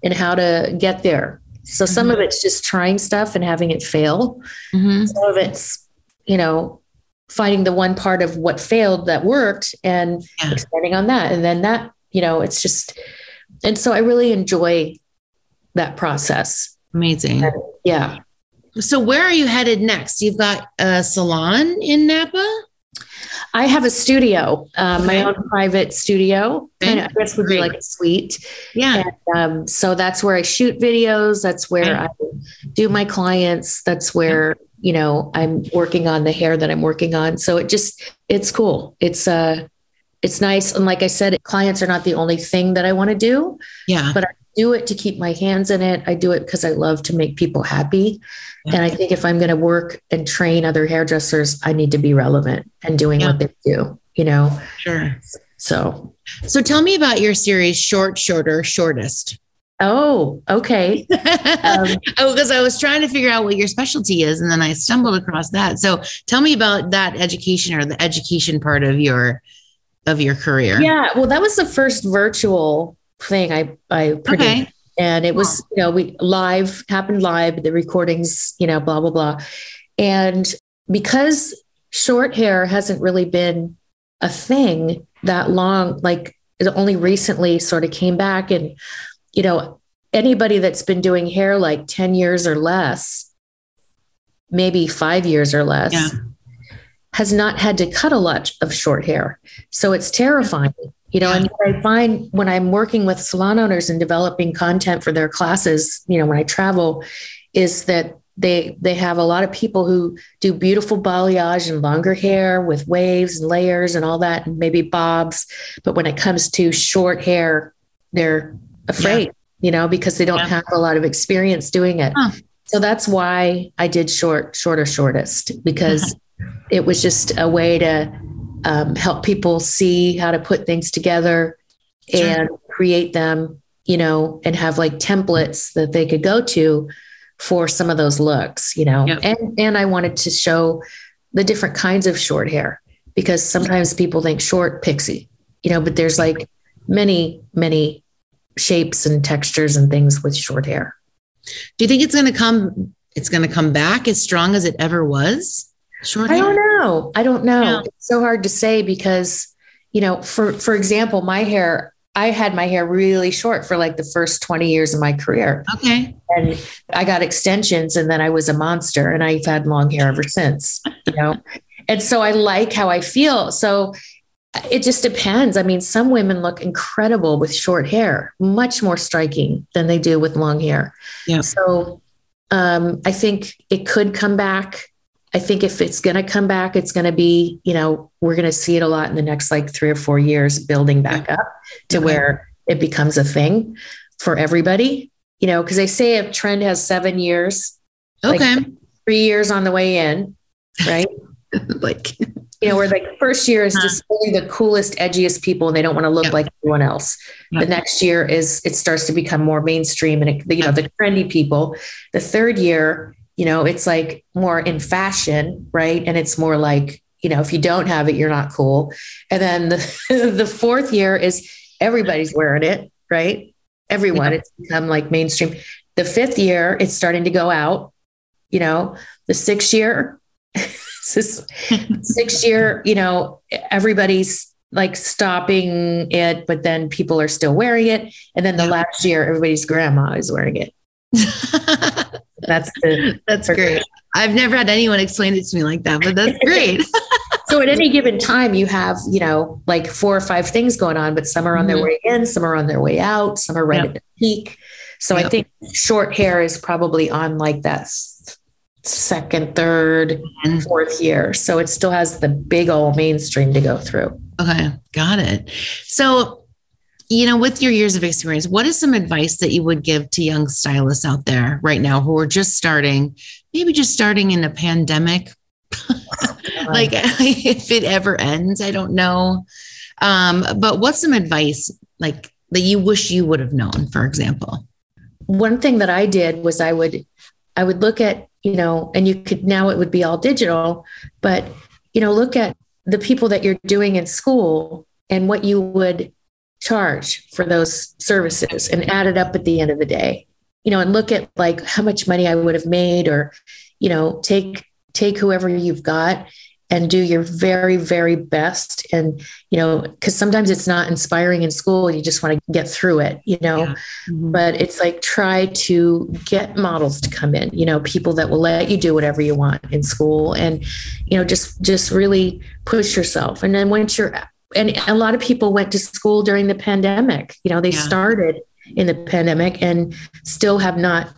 Speaker 3: and how to get there. So mm-hmm. some of it's just trying stuff and having it fail. Mm-hmm. Some of it's, you know, finding the one part of what failed that worked and yeah. expanding on that. And then that, you know, it's just, and so I really enjoy that process.
Speaker 1: Amazing. And,
Speaker 3: yeah.
Speaker 1: So where are you headed next? You've got a salon in Napa?
Speaker 3: I have a studio, uh, my own private studio. And I guess would be like a suite.
Speaker 1: Yeah.
Speaker 3: And, um, so that's where I shoot videos. That's where I do my clients. That's where you know I'm working on the hair that I'm working on. So it just it's cool. It's uh it's nice. And like I said, clients are not the only thing that I want to do.
Speaker 1: Yeah.
Speaker 3: But I do it to keep my hands in it. I do it because I love to make people happy. Yeah. And I think if I'm going to work and train other hairdressers, I need to be relevant and doing yeah. what they do, you know?
Speaker 1: Sure.
Speaker 3: So,
Speaker 1: so tell me about your series, Short, Shorter, Shortest.
Speaker 3: Oh, okay. (laughs)
Speaker 1: um, because I was trying to figure out what your specialty is, and then I stumbled across that. So tell me about that education or the education part of your of your career.
Speaker 3: Yeah, well, that was the first virtual thing I I produced. Okay. And it was, you know, we live happened live, the recordings, you know, blah, blah, blah. And because short hair hasn't really been a thing that long, like it only recently sort of came back. And, you know, anybody that's been doing hair like 10 years or less, maybe five years or less, yeah. has not had to cut a lot of short hair. So it's terrifying. You know, yeah. and what I find when I'm working with salon owners and developing content for their classes, you know, when I travel, is that they they have a lot of people who do beautiful balayage and longer hair with waves and layers and all that, and maybe bobs. But when it comes to short hair, they're afraid, yeah. you know, because they don't yeah. have a lot of experience doing it. Huh. So that's why I did short, shorter, shortest, because (laughs) it was just a way to um, help people see how to put things together sure. and create them, you know, and have like templates that they could go to for some of those looks, you know. Yep. And and I wanted to show the different kinds of short hair because sometimes people think short pixie, you know, but there's like many, many shapes and textures and things with short hair.
Speaker 1: Do you think it's going to come it's going to come back as strong as it ever was?
Speaker 3: Short I don't know. I don't know. Yeah. It's so hard to say because, you know, for for example, my hair, I had my hair really short for like the first 20 years of my career.
Speaker 1: Okay.
Speaker 3: And I got extensions and then I was a monster and I've had long hair ever since, you know. (laughs) and so I like how I feel. So it just depends. I mean, some women look incredible with short hair, much more striking than they do with long hair. Yeah. So um, I think it could come back. I think if it's going to come back, it's going to be, you know, we're going to see it a lot in the next like three or four years building back up to okay. where it becomes a thing for everybody, you know, because they say a trend has seven years.
Speaker 1: Okay.
Speaker 3: Like three years on the way in, right? (laughs) like, you know, where like first year is just only the coolest, edgiest people and they don't want to look yep. like everyone else. Yep. The next year is it starts to become more mainstream and, it, you know, the trendy people. The third year, you know, it's like more in fashion, right? And it's more like, you know, if you don't have it, you're not cool. And then the, (laughs) the fourth year is everybody's wearing it, right? Everyone, yeah. it's become like mainstream. The fifth year, it's starting to go out, you know, the sixth year, (laughs) sixth year, you know, everybody's like stopping it, but then people are still wearing it. And then the last year, everybody's grandma is wearing it. That's the
Speaker 1: that's great. I've never had anyone explain it to me like that, but that's (laughs) great.
Speaker 3: so at any given time, you have you know like four or five things going on, but some are on mm-hmm. their way in, some are on their way out, some are right yep. at the peak. So yep. I think short hair is probably on like that second, third, and fourth year. So it still has the big old mainstream to go through.
Speaker 1: Okay, got it. So you know, with your years of experience, what is some advice that you would give to young stylists out there right now who are just starting, maybe just starting in a pandemic? (laughs) like (laughs) if it ever ends, I don't know. Um, but what's some advice like that you wish you would have known, for example?
Speaker 3: One thing that I did was I would I would look at, you know, and you could now it would be all digital, but you know, look at the people that you're doing in school and what you would charge for those services and add it up at the end of the day. You know and look at like how much money i would have made or you know take take whoever you've got and do your very very best. And you know because sometimes it's not inspiring in school. You just want to get through it you know? Yeah. mm-hmm. but it's like try to get models to come in you know people that will let you do whatever you want in school and you know just just really push yourself. And then once you're and a lot of people went to school during the pandemic. You know, they yeah. started in the pandemic and still have not,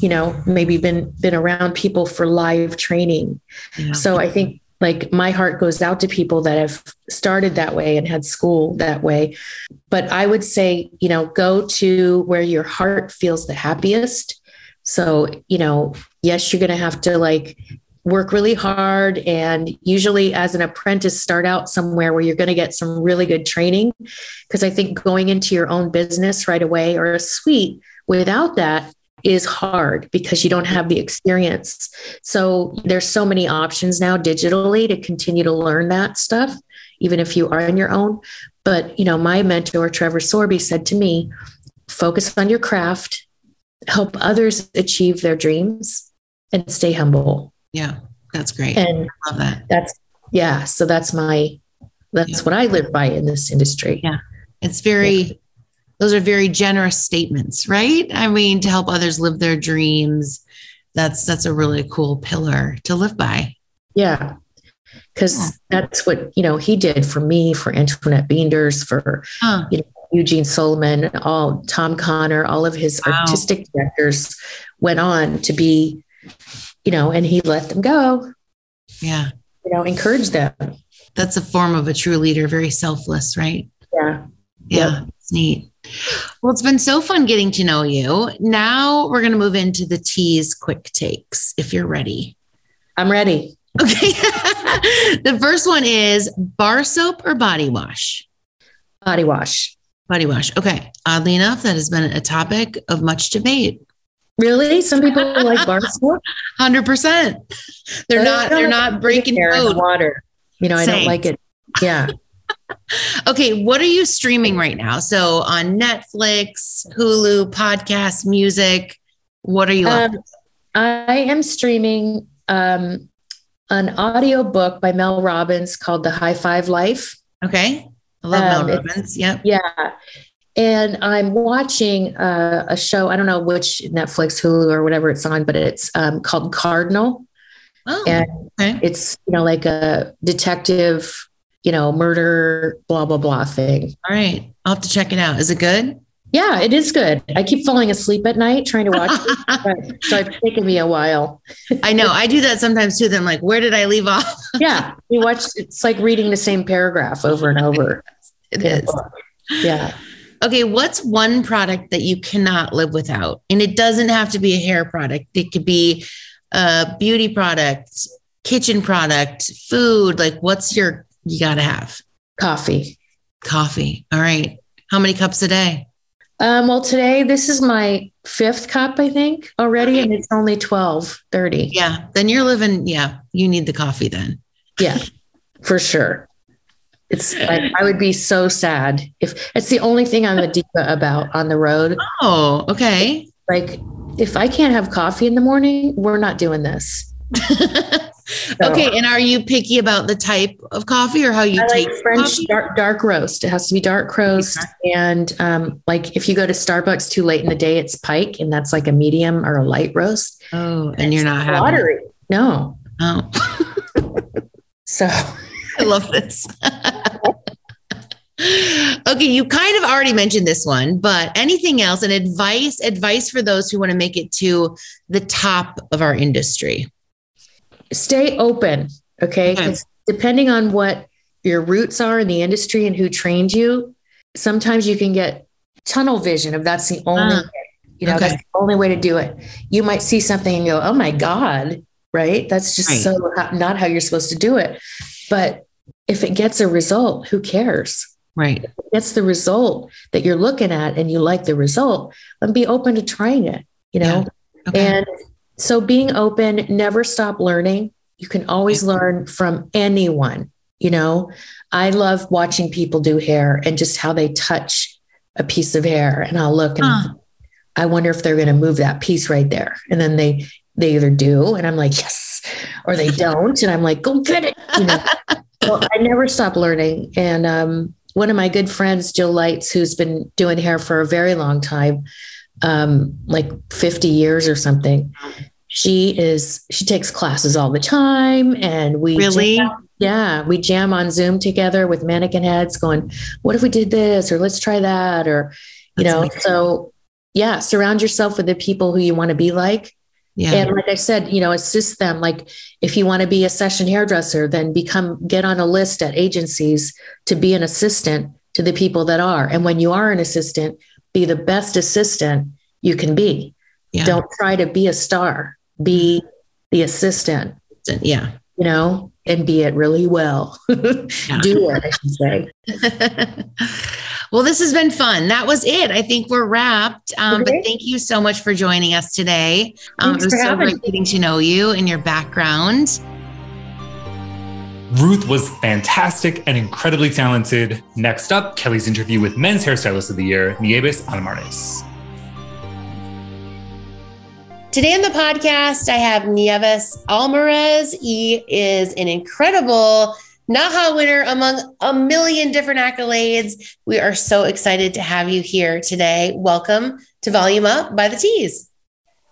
Speaker 3: you know, maybe been been around people for live training. Yeah. So I think like my heart goes out to people that have started that way and had school that way. But I would say, you know, go to where your heart feels the happiest. So, you know, yes, you're going to have to like work really hard and usually as an apprentice start out somewhere where you're going to get some really good training. Because i think going into your own business right away or a suite without that is hard because you don't have the experience. So there's so many options now digitally to continue to learn that stuff even if you are on your own. But you know my mentor Trevor Sorbie said to me focus on your craft help others achieve their dreams and stay humble
Speaker 1: Yeah, that's great.
Speaker 3: and
Speaker 1: I love that.
Speaker 3: that's yeah so that's my that's
Speaker 1: Yeah.
Speaker 3: what i live by in this industry
Speaker 1: Yeah. It's very, those are very generous statements, right? I mean, to help others live their dreams. That's that's a really cool pillar to live by.
Speaker 3: yeah because
Speaker 1: Yeah.
Speaker 3: that's what you know he did for me for antoinette beenders for
Speaker 1: Huh.
Speaker 3: Eugene Souleiman all tom connor all of his
Speaker 1: Wow.
Speaker 3: artistic directors went on to be you know and he let them go
Speaker 1: Yeah.
Speaker 3: you know encourage them
Speaker 1: That's a form of a true leader, very selfless, right?
Speaker 3: yeah
Speaker 1: Yeah, it's neat. Well, it's been so fun getting to know you. Now we're going to move into the Tease quick takes if you're ready.
Speaker 3: i'm ready
Speaker 1: Okay. (laughs) the first one is bar soap or body wash?
Speaker 3: body wash
Speaker 1: Body wash. Okay. Oddly enough, that has been a topic of much debate.
Speaker 3: Really some people (laughs) like bar soap
Speaker 1: 100%. They're not they're not breaking
Speaker 3: the
Speaker 1: code.
Speaker 3: water you know i don't like it yeah (laughs) (laughs)
Speaker 1: Okay, what are you streaming right now? So on Netflix, Hulu, podcast, music, what are you
Speaker 3: Um, I am streaming um, an audio book by Mel Robbins called The High Five Life.
Speaker 1: Okay. I love
Speaker 3: Um,
Speaker 1: Mel Robbins. Yep.
Speaker 3: Yeah. And I'm watching uh, a show, I don't know which Netflix, Hulu, or whatever it's on, but it's um, called Cardinal.
Speaker 1: Oh,
Speaker 3: And
Speaker 1: okay.
Speaker 3: it's, you know, like a detective, you know, murder, blah, blah, blah thing.
Speaker 1: All right. I'll have to check it out. Is it good?
Speaker 3: Yeah, it is good. I keep falling asleep at night trying to watch it. (laughs) But, so it's taken me a while.
Speaker 1: I know. I do that sometimes too. Then I'm like, where did I leave off? (laughs)
Speaker 3: Yeah. You watch, it's like reading the same paragraph over and over.
Speaker 1: It is.
Speaker 3: book. Yeah.
Speaker 1: Okay. What's one product that you cannot live without? And it doesn't have to be a hair product, it could be a beauty product, kitchen product, food. Like, what's your, you got to have
Speaker 3: Coffee.
Speaker 1: coffee. All right. How many cups a day?
Speaker 3: Um, well, today this is my fifth cup, I think, already, and it's only twelve thirty.
Speaker 1: Yeah. Then you're living, yeah, you need the coffee then.
Speaker 3: Yeah, for sure. It's like I would be so sad if it's the only thing I'm a diva about on the road.
Speaker 1: Oh, okay.
Speaker 3: Like, if I can't have coffee in the morning, we're not doing this. (laughs)
Speaker 1: okay. And are you picky about the type of coffee or how you
Speaker 3: I
Speaker 1: take
Speaker 3: like French dark, dark roast. It has to be dark roast. And um, like if you go to Starbucks too late in the day, it's pike, and that's like a medium or a light roast.
Speaker 1: Oh, and you're
Speaker 3: It's
Speaker 1: not having
Speaker 3: watery. No.
Speaker 1: Oh, (laughs)
Speaker 3: So (laughs)
Speaker 1: I love this. (laughs) okay, you kind of already mentioned this one, but anything else and advice advice for those who want to make it to the top of our industry.
Speaker 3: stay open. Okay.
Speaker 1: Okay.
Speaker 3: depending on what your roots are in the industry and who trained you, sometimes you can get tunnel vision of that's the only
Speaker 1: ah,
Speaker 3: way. You know,
Speaker 1: okay.
Speaker 3: that's the only way to do it. You might see something and go, oh my God, right? That's just
Speaker 1: Right.
Speaker 3: so not how you're supposed to do it. But if it gets a result, who cares?
Speaker 1: Right.
Speaker 3: Gets the result that you're looking at and you like the result, then be open to trying it, you know?
Speaker 1: Okay.
Speaker 3: And so being open, never stop learning. You can always learn from anyone. You know, I love watching people do hair and just how they touch a piece of hair. And I'll look and
Speaker 1: Huh.
Speaker 3: I wonder if they're going to move that piece right there. And then they, they either do, and I'm like, yes, or they (laughs) don't. And I'm like, go get it. You know, (laughs) well, I never stop learning. And um, one of my good friends, Jill Lights, who's been doing hair for a very long time, um, like 50 years or something. She is, she takes classes all the time. And we,
Speaker 1: Really?
Speaker 3: jam- yeah, we jam on Zoom together with mannequin heads going, what if we did this? Or let's try that. Or, you
Speaker 1: That's
Speaker 3: know,
Speaker 1: amazing.
Speaker 3: so yeah, surround yourself with the people who you want to be like.
Speaker 1: Yeah.
Speaker 3: And like I said, you know, assist them. Like if you want to be a session hairdresser, then become get on a list at agencies to be an assistant to the people that are. And when you are an assistant, be the best assistant you can be.
Speaker 1: yeah.
Speaker 3: Don't try to be a star. Be the assistant.
Speaker 1: Yeah.
Speaker 3: You know, and be it really well. (laughs) Do it, I should say. (laughs)
Speaker 1: well, this has been fun. That was it. I think we're wrapped. Um,
Speaker 3: Okay.
Speaker 1: But thank you so much for joining us today. Um, it was so
Speaker 3: having
Speaker 1: great getting to know you and your background.
Speaker 2: Ruth was fantastic and incredibly talented. Next up, Kelly's interview with Men's Hairstylist of the Year, Nieves Alvarez.
Speaker 1: Today on the podcast, I have Nieves Alvarez. He is an incredible Naha winner among a million different accolades. We are so excited to have you here today. Welcome to Volume Up by the Tease.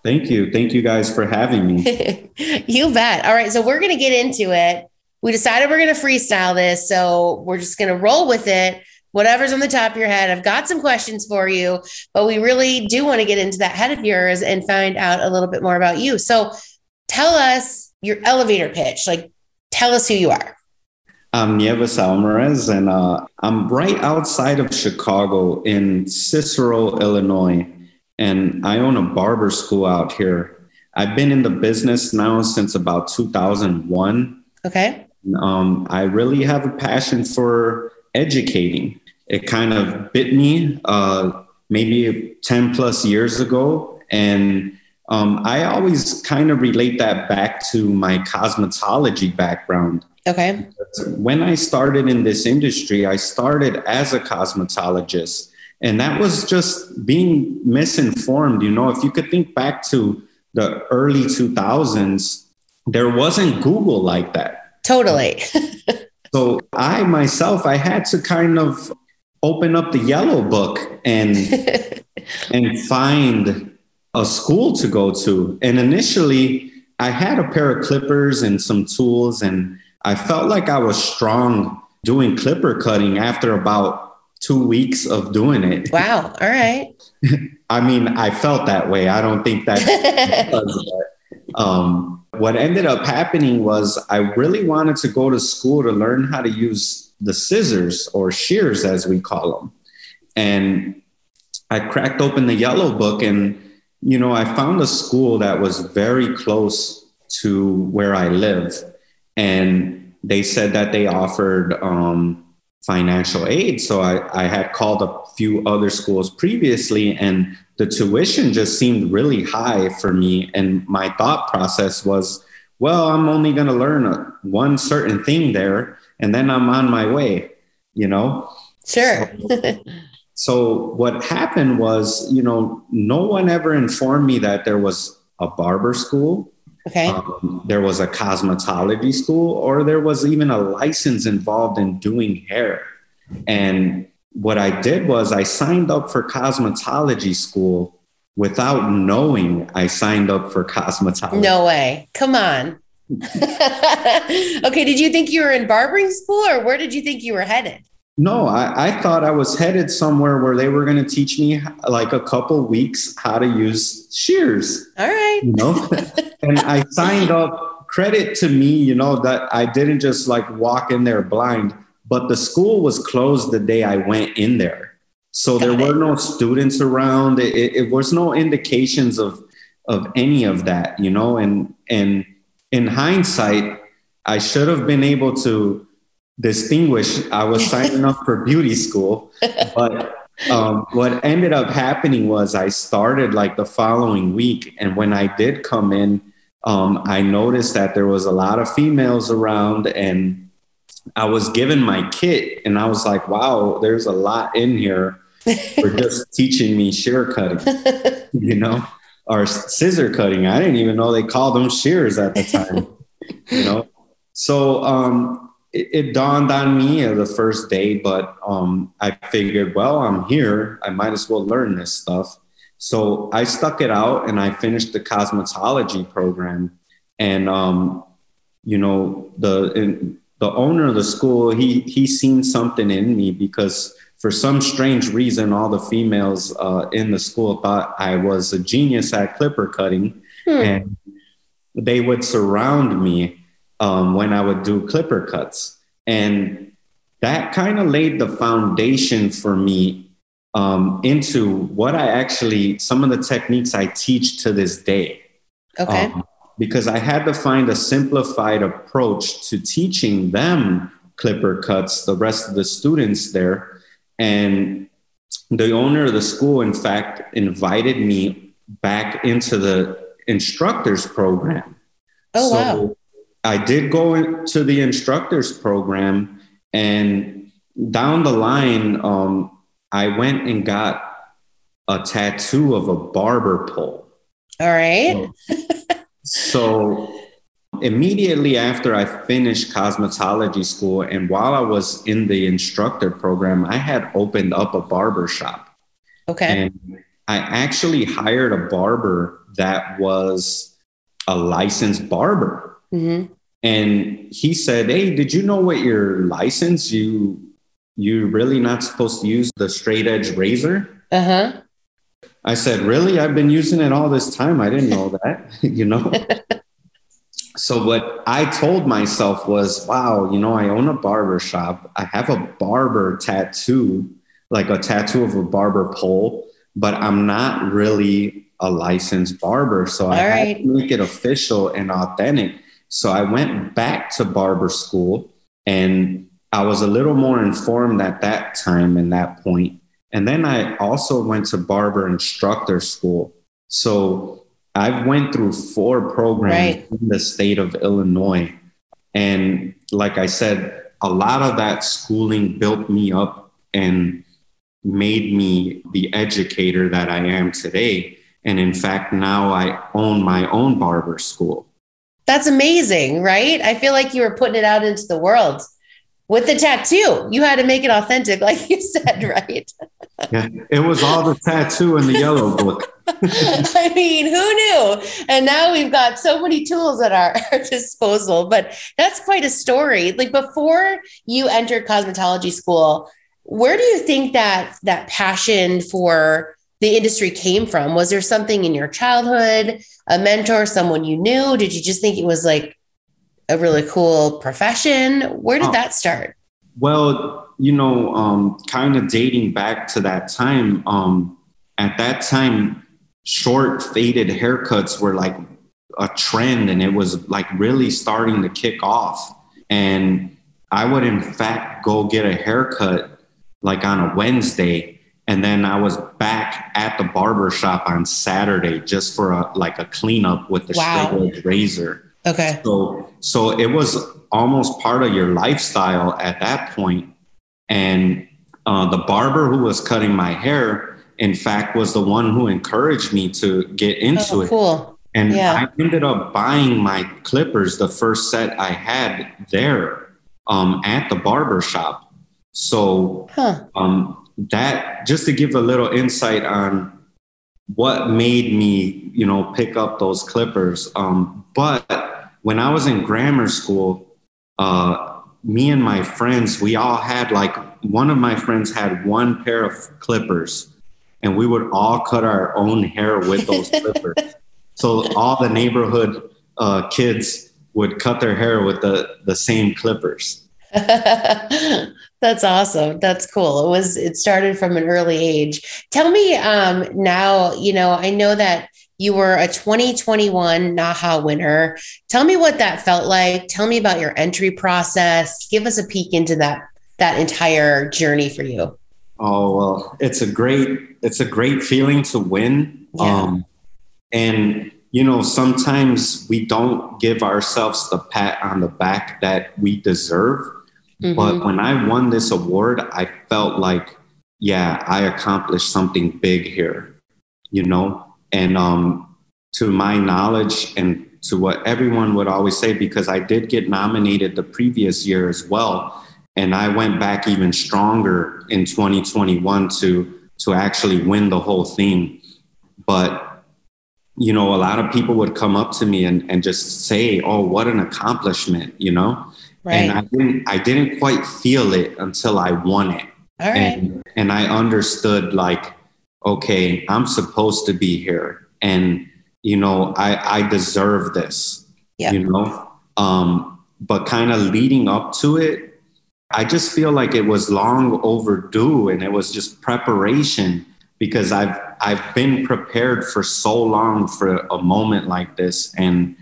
Speaker 4: Thank you. Thank you guys for having me. (laughs)
Speaker 1: you bet. All right. So we're going to get into it. We decided we're going to freestyle this. So we're just going to roll with it. Whatever's on the top of your head. I've got some questions for you, but we really do want to get into that head of yours and find out a little bit more about you. So tell us your elevator pitch. Like, tell us who you are.
Speaker 4: I'm Nieves Alvarez, and uh, I'm right outside of Chicago in Cicero, Illinois. And I own a barber school out here. I've been in the business now since about 2001.
Speaker 1: Okay.
Speaker 4: Um, I really have a passion for educating. It kind of bit me uh, maybe 10 plus years ago. And um, I always kind of relate that back to my cosmetology background.
Speaker 1: Okay.
Speaker 4: When I started in this industry, I started as a cosmetologist. And that was just being misinformed. You know, if you could think back to the early 2000s, there wasn't Google like that.
Speaker 1: Totally. (laughs)
Speaker 4: So I myself, I had to kind of open up the yellow book and (laughs) and find a school to go to. And initially, I had a pair of clippers and some tools, and I felt like I was strong doing clipper cutting after about two weeks of doing it.
Speaker 1: wow. All right. (laughs)
Speaker 4: I mean, I felt that way. I don't think that (laughs) um, what ended up happening was I really wanted to go to school to learn how to use the scissors or shears, as we call them. And I cracked open the yellow book and, you know, I found a school that was very close to where I live. And they said that they offered um, financial aid. So I, I had called a few other schools previously and the tuition just seemed really high for me. And my thought process was, well, I'm only going to learn a, one certain thing there, and then I'm on my way, you know?
Speaker 1: sure. (laughs)
Speaker 4: So what happened was, you know, no one ever informed me that there was a barber school,
Speaker 1: okay.
Speaker 4: um, there was a cosmetology school, or there was even a license involved in doing hair. And what I did was I signed up for cosmetology school without knowing I signed up for cosmetology.
Speaker 1: No way. Come on. (laughs) okay. Did you think you were in barbering school or where did you think you were headed?
Speaker 4: No, I, I thought I was headed somewhere where they were going to teach me like a couple weeks how to use shears,
Speaker 1: All right.
Speaker 4: you know? (laughs) and I signed up. Credit to me, you know, that I didn't just like walk in there blind, but the school was closed the day I went in there. So there
Speaker 1: it.
Speaker 4: were no students around. It, it, it was no indications of of any of that, you know. And and in hindsight, I should have been able to distinguish. I was signing up for beauty school, (laughs) but um, what ended up happening was I started like the following week, and when I did come in, um, I noticed that there was a lot of females around, and I was given my kit, and I was like, "Wow, there's a lot in here for (laughs) just teaching me shear cutting." (laughs) you know, or scissor cutting. I didn't even know they called them shears at the time, you know. So um, it, it dawned on me the first day, but um, I figured, well, I'm here. I might as well learn this stuff. So I stuck it out and I finished the cosmetology program. And um, you know, the in, the owner of the school, he he seen something in me because for some strange reason, all the females uh, in the school thought I was a genius at clipper cutting,
Speaker 1: Hmm.
Speaker 4: and they would surround me um, when I would do clipper cuts, and that kind of laid the foundation for me um, into what I actually some of the techniques I teach to this day.
Speaker 1: Okay.
Speaker 4: Um, because I had to find a simplified approach to teaching them clipper cuts, the rest of the students there. And the owner of the school, in fact, invited me back into the instructors program.
Speaker 1: Oh, so wow.
Speaker 4: I did go into the instructors program, and down the line, um, I went and got a tattoo of a barber pole.
Speaker 1: All right.
Speaker 4: so immediately after I finished cosmetology school and while I was in the instructor program, I had opened up a barber shop.
Speaker 1: Okay.
Speaker 4: And I actually hired a barber that was a licensed barber. Mm-hmm. And he said, Hey, did you know what your license you you're really not supposed to use the straight edge razor?
Speaker 1: Uh-huh.
Speaker 4: I said, Really? I've been using it all this time. I didn't know that, (laughs) you know? (laughs) so what I told myself was, wow, you know, I own a barber shop. I have a barber tattoo, like a tattoo of a barber pole, but I'm not really a licensed barber. So All I right. had to make it official and authentic. So I went back to barber school and I was a little more informed at that time and that point. And then I also went to barber instructor school. So I've went through four programs right. in the state of Illinois. And like I said, a lot of that schooling built me up and made me the educator that I am today. And in fact, now I own my own barber school.
Speaker 1: That's amazing, right? I feel like you were putting it out into the world with the tattoo. You had to make it authentic, (laughs) like you said, right?
Speaker 4: yeah, it was all the tattoo in the yellow book. (laughs)
Speaker 1: I mean, who knew? And now we've got so many tools at our, our, (laughs) disposal. But that's quite a story. Like before you entered cosmetology school, where do you think that that passion for the industry came from? Was there something in your childhood, a mentor, someone you knew? Did you just think it was like a really cool profession? Where did oh, that start?
Speaker 4: Well, you know, um, kind of dating back to that time, um, at that time, short faded haircuts were like a trend and it was like really starting to kick off and i would in fact go get a haircut like on a wednesday and then i was back at the barber shop on saturday just for a like a cleanup with the wow. straight edge razor
Speaker 1: okay
Speaker 4: so so it was almost part of your lifestyle at that point. and uh, the barber who was cutting my hair in fact, was the one who encouraged me to get into
Speaker 1: oh,
Speaker 4: it.
Speaker 1: Cool.
Speaker 4: And yeah. I ended up buying my clippers, the first set I had there um, at the barber shop. So huh. um, that just to give a little insight on what made me, you know, pick up those clippers. Um, but when I was in grammar school, uh, me and my friends, we all had like one of my friends had one pair of clippers and we would all cut our own hair with those (laughs) clippers. so all the neighborhood uh, kids would cut their hair with the the same clippers. (laughs)
Speaker 1: That's awesome. That's cool. It was it started from an early age. Tell me um now, you know, I know that you were a 2021 NAHA winner. Tell me what that felt like. Tell me about your entry process. Give us a peek into that that entire journey for you.
Speaker 4: Oh well, it's a great it's a great feeling to win. Yeah. Um, and you know, sometimes we don't give ourselves the pat on the back that we deserve. Mm-hmm. But when I won this award, I felt like, yeah, I accomplished something big here, you know? And um, to my knowledge and to what everyone would always say, because I did get nominated the previous year as well and I went back even stronger in 2021 to to actually win the whole thing. But you know, a lot of people would come up to me and, and just say, "Oh, what an accomplishment!" You know, right. and I didn't I didn't quite feel it until I won it, and and I understood like, okay, I'm supposed to be here, and you know, I I deserve this.
Speaker 1: Yeah.
Speaker 4: You know, um, but kind of leading up to it, I just feel like it was long overdue and it was just preparation because I've I've been prepared for so long for a moment like this and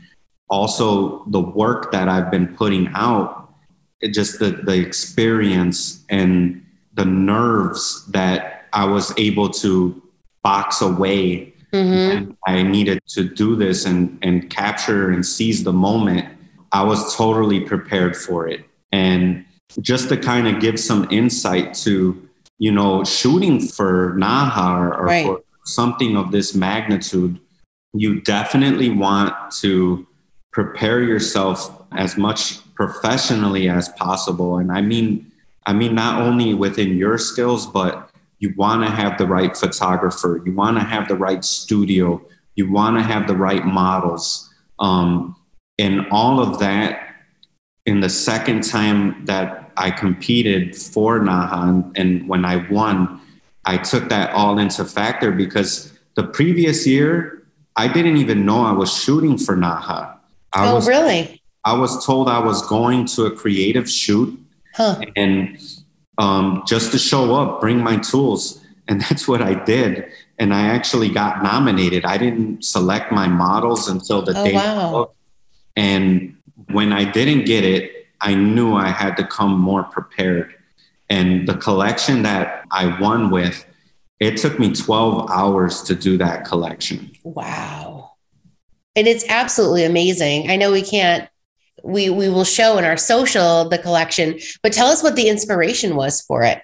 Speaker 4: also the work that I've been putting out, it just the, the experience and the nerves that I was able to box away. Mm-hmm. I needed to do this and, and capture and seize the moment. I was totally prepared for it. And just to kind of give some insight to, you know, shooting for Naha or right. for something of this magnitude, you definitely want to prepare yourself as much professionally as possible. And I mean, I mean, not only within your skills, but you want to have the right photographer, you want to have the right studio, you want to have the right models. Um, and all of that in the second time that I competed for Naha and when I won, I took that all into factor because the previous year, I didn't even know I was shooting for Naha. I
Speaker 1: oh,
Speaker 4: was,
Speaker 1: really?
Speaker 4: I was told I was going to a creative shoot huh. and um, just to show up, bring my tools. And (laughs) that's what I did. And I actually got nominated. I didn't select my models until the
Speaker 1: oh,
Speaker 4: day.
Speaker 1: Wow.
Speaker 4: And when I didn't get it, I knew I had to come more prepared. And the collection that I won with, it took me 12 hours to do that collection.
Speaker 1: Wow. And it's absolutely amazing. I know we can't we we will show in our social the collection, but tell us what the inspiration was for it.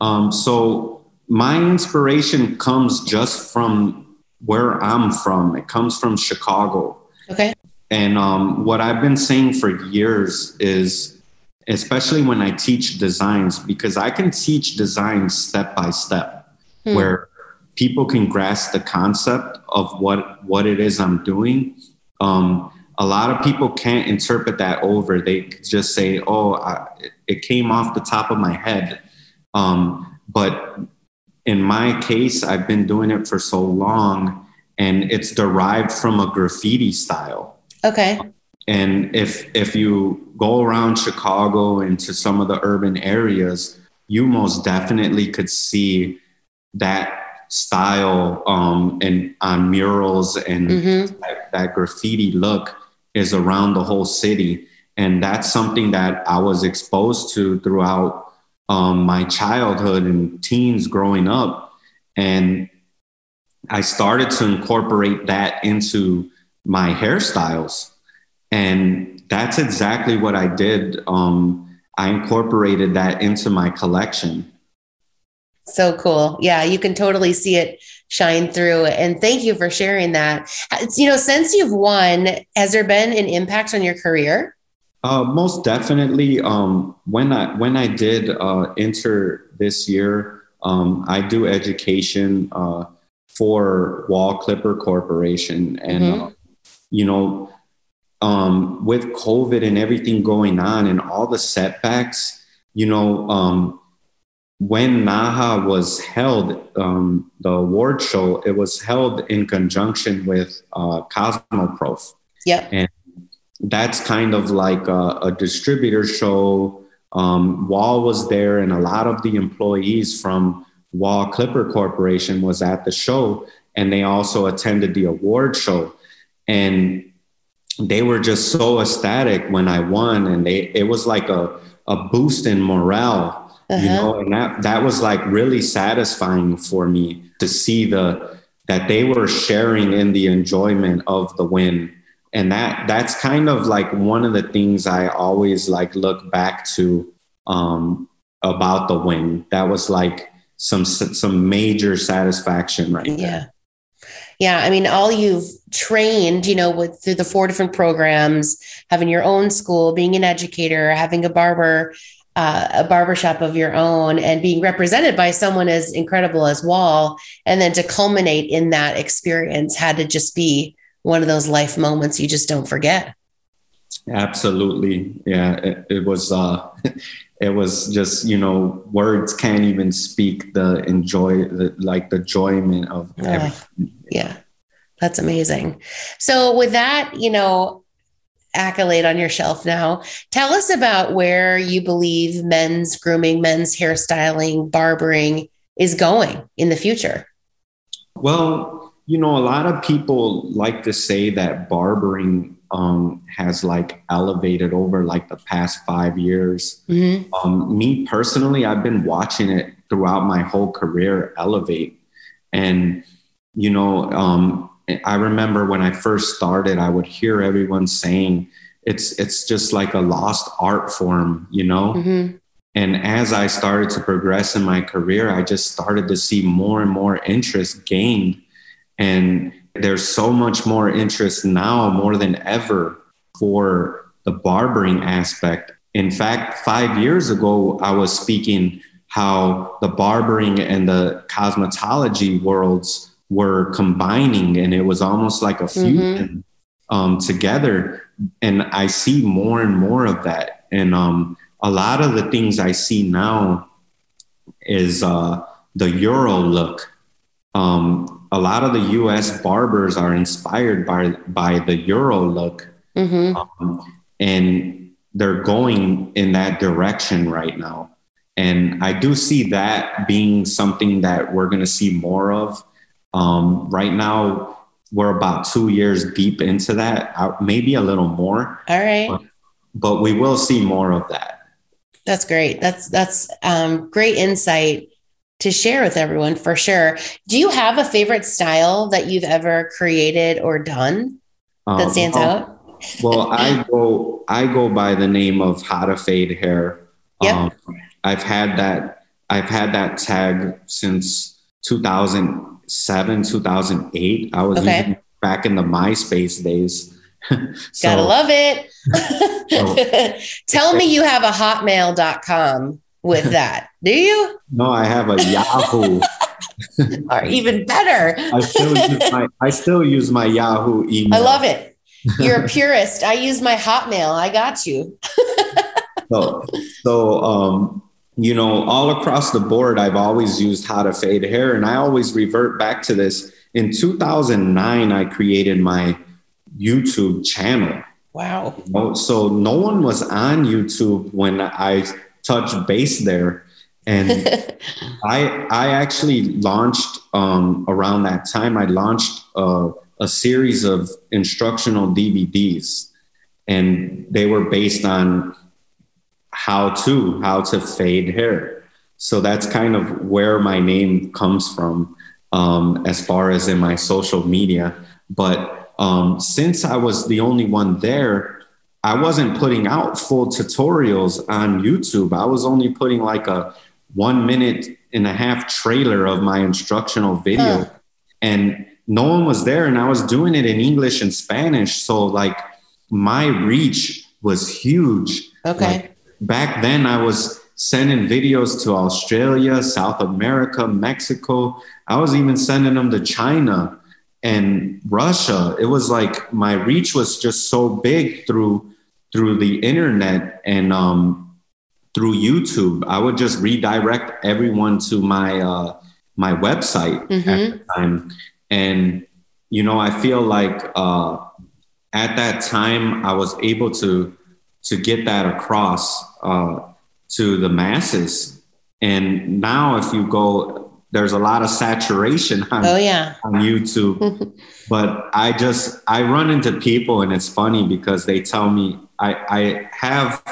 Speaker 4: Um, so my inspiration comes just from where I'm from. It comes from Chicago.
Speaker 1: Okay.
Speaker 4: And um, what I've been saying for years is, especially when I teach designs, because I can teach designs step by step, hmm. where people can grasp the concept of what what it is I'm doing. Um, a lot of people can't interpret that over. They just say, "Oh, I, it came off the top of my head." Um, but in my case, I've been doing it for so long, and it's derived from a graffiti style.
Speaker 1: Okay.
Speaker 4: And if if you go around Chicago into some of the urban areas, you most definitely could see that style um, and on murals and mm-hmm. that, that graffiti look is around the whole city. And that's something that I was exposed to throughout um, my childhood and teens growing up. And I started to incorporate that into my hairstyles. And that's exactly what I did. Um, I incorporated that into my collection.
Speaker 1: So cool. Yeah, you can totally see it shine through. And thank you for sharing that. It's, you know, since you've won, has there been an impact on your career?
Speaker 4: Uh, most definitely. Um, when I when I did uh, enter this year, um, I do education uh, for Wahl Clipper Corporation, and mm-hmm. Uh, you know, um, with COVID and everything going on and all the setbacks, you know, um, when Naha was held, um, the award show, it was held in conjunction with uh, Cosmoprof.
Speaker 1: Yeah.
Speaker 4: And that's kind of like a, a distributor show. Um, Wahl was there, and a lot of the employees from Wahl Clipper Corporation was at the show, and they also attended the award show. And they were just so ecstatic when I won, and they it was like a, a boost in morale uh-huh. you know and that that was like really satisfying for me to see the that they were sharing in the enjoyment of the win and that that's kind of like one of the things i always like look back to um about the win that was like some some major satisfaction right
Speaker 1: yeah there. Yeah, I mean, all you've trained, you know, with through the four different programs, having your own school, being an educator, having a barber uh, a barbershop of your own and being represented by someone as incredible as Wahl, and then to culminate in that experience had to just be one of those life moments you just don't forget.
Speaker 4: Absolutely, yeah. It, it was. Uh, (laughs) it was just you know words can't even speak the enjoy the like the enjoyment of everything.
Speaker 1: yeah, that's amazing. So with that, you know, accolade on your shelf now. Tell us about where you believe men's grooming, men's hairstyling, barbering is going in the future.
Speaker 4: Well, you know, a lot of people like to say that barbering um, has like elevated over like the past five years.
Speaker 1: Mhm.
Speaker 4: Um, me personally, I've been watching it throughout my whole career elevate. And, you know, um, I remember when I first started, I would hear everyone saying it's it's just like a lost art form, you know.
Speaker 1: Mhm.
Speaker 4: And as I started to progress in my career, I just started to see more and more interest gained. And there's so much more interest now, more than ever, for the barbering aspect. In fact, five years ago, I was speaking how the barbering and the cosmetology worlds were combining, and it was almost like a fusion um, together. And I see more and more of that. And um, a lot of the things I see now is uh, the Euro look. Um, a lot of the U.S. barbers are inspired by by the Euro look,
Speaker 1: Mhm.
Speaker 4: um, and they're going in that direction right now. And I do see that being something that we're going to see more of. Um, right now, we're about two years deep into that, uh, maybe a little more,
Speaker 1: All right.
Speaker 4: but we will see more of that.
Speaker 1: That's great. That's that's um, great insight to share with everyone for sure. Do you have a favorite style that you've ever created or done that
Speaker 4: Um,
Speaker 1: stands out?
Speaker 4: Well, I go I go by the name of how to fade hair.
Speaker 1: Yep.
Speaker 4: Um, I've had that I've had that tag since 2007, 2008. I was
Speaker 1: Okay.
Speaker 4: back in the MySpace days. (laughs) so,
Speaker 1: Gotta love it. (laughs) (laughs) Tell me you have a hotmail.com with that. Do you?
Speaker 4: no, I have a Yahoo.
Speaker 1: Or even better.
Speaker 4: I still use my I still use my Yahoo email.
Speaker 1: I love it. You're a purist. I use my Hotmail. I got you.
Speaker 4: so so um you know all across the board i've always used how to fade hair and i always revert back to this in 2009 i created my youtube channel
Speaker 1: Wow.
Speaker 4: you know? so no one was on youtube when i touched base there and (laughs) I I actually launched um, around that time. I launched uh, a series of instructional DVDs, and they were based on how to how to fade hair. So that's kind of where my name comes from, um, as far as in my social media. But um, since I was the only one there, I wasn't putting out full tutorials on YouTube. I was only putting like a one minute and a half trailer of my instructional video. And no one was there. And I was doing it in English and Spanish. So, like, my reach was huge.
Speaker 1: Okay.
Speaker 4: Like, back then, I was sending videos to Australia, South America, Mexico. I was even sending them to China and Russia. It was like my reach was just so big through through the internet and um, through YouTube. I would just redirect everyone to my uh, my website
Speaker 1: Mhm.
Speaker 4: at the time, and you know, I feel like uh, at that time I was able to to get that across uh, to the masses. And now, if you go, there's a lot of saturation (laughs) on
Speaker 1: Oh, yeah.
Speaker 4: on YouTube. (laughs) but I just I run into people and it's funny because they tell me I, I have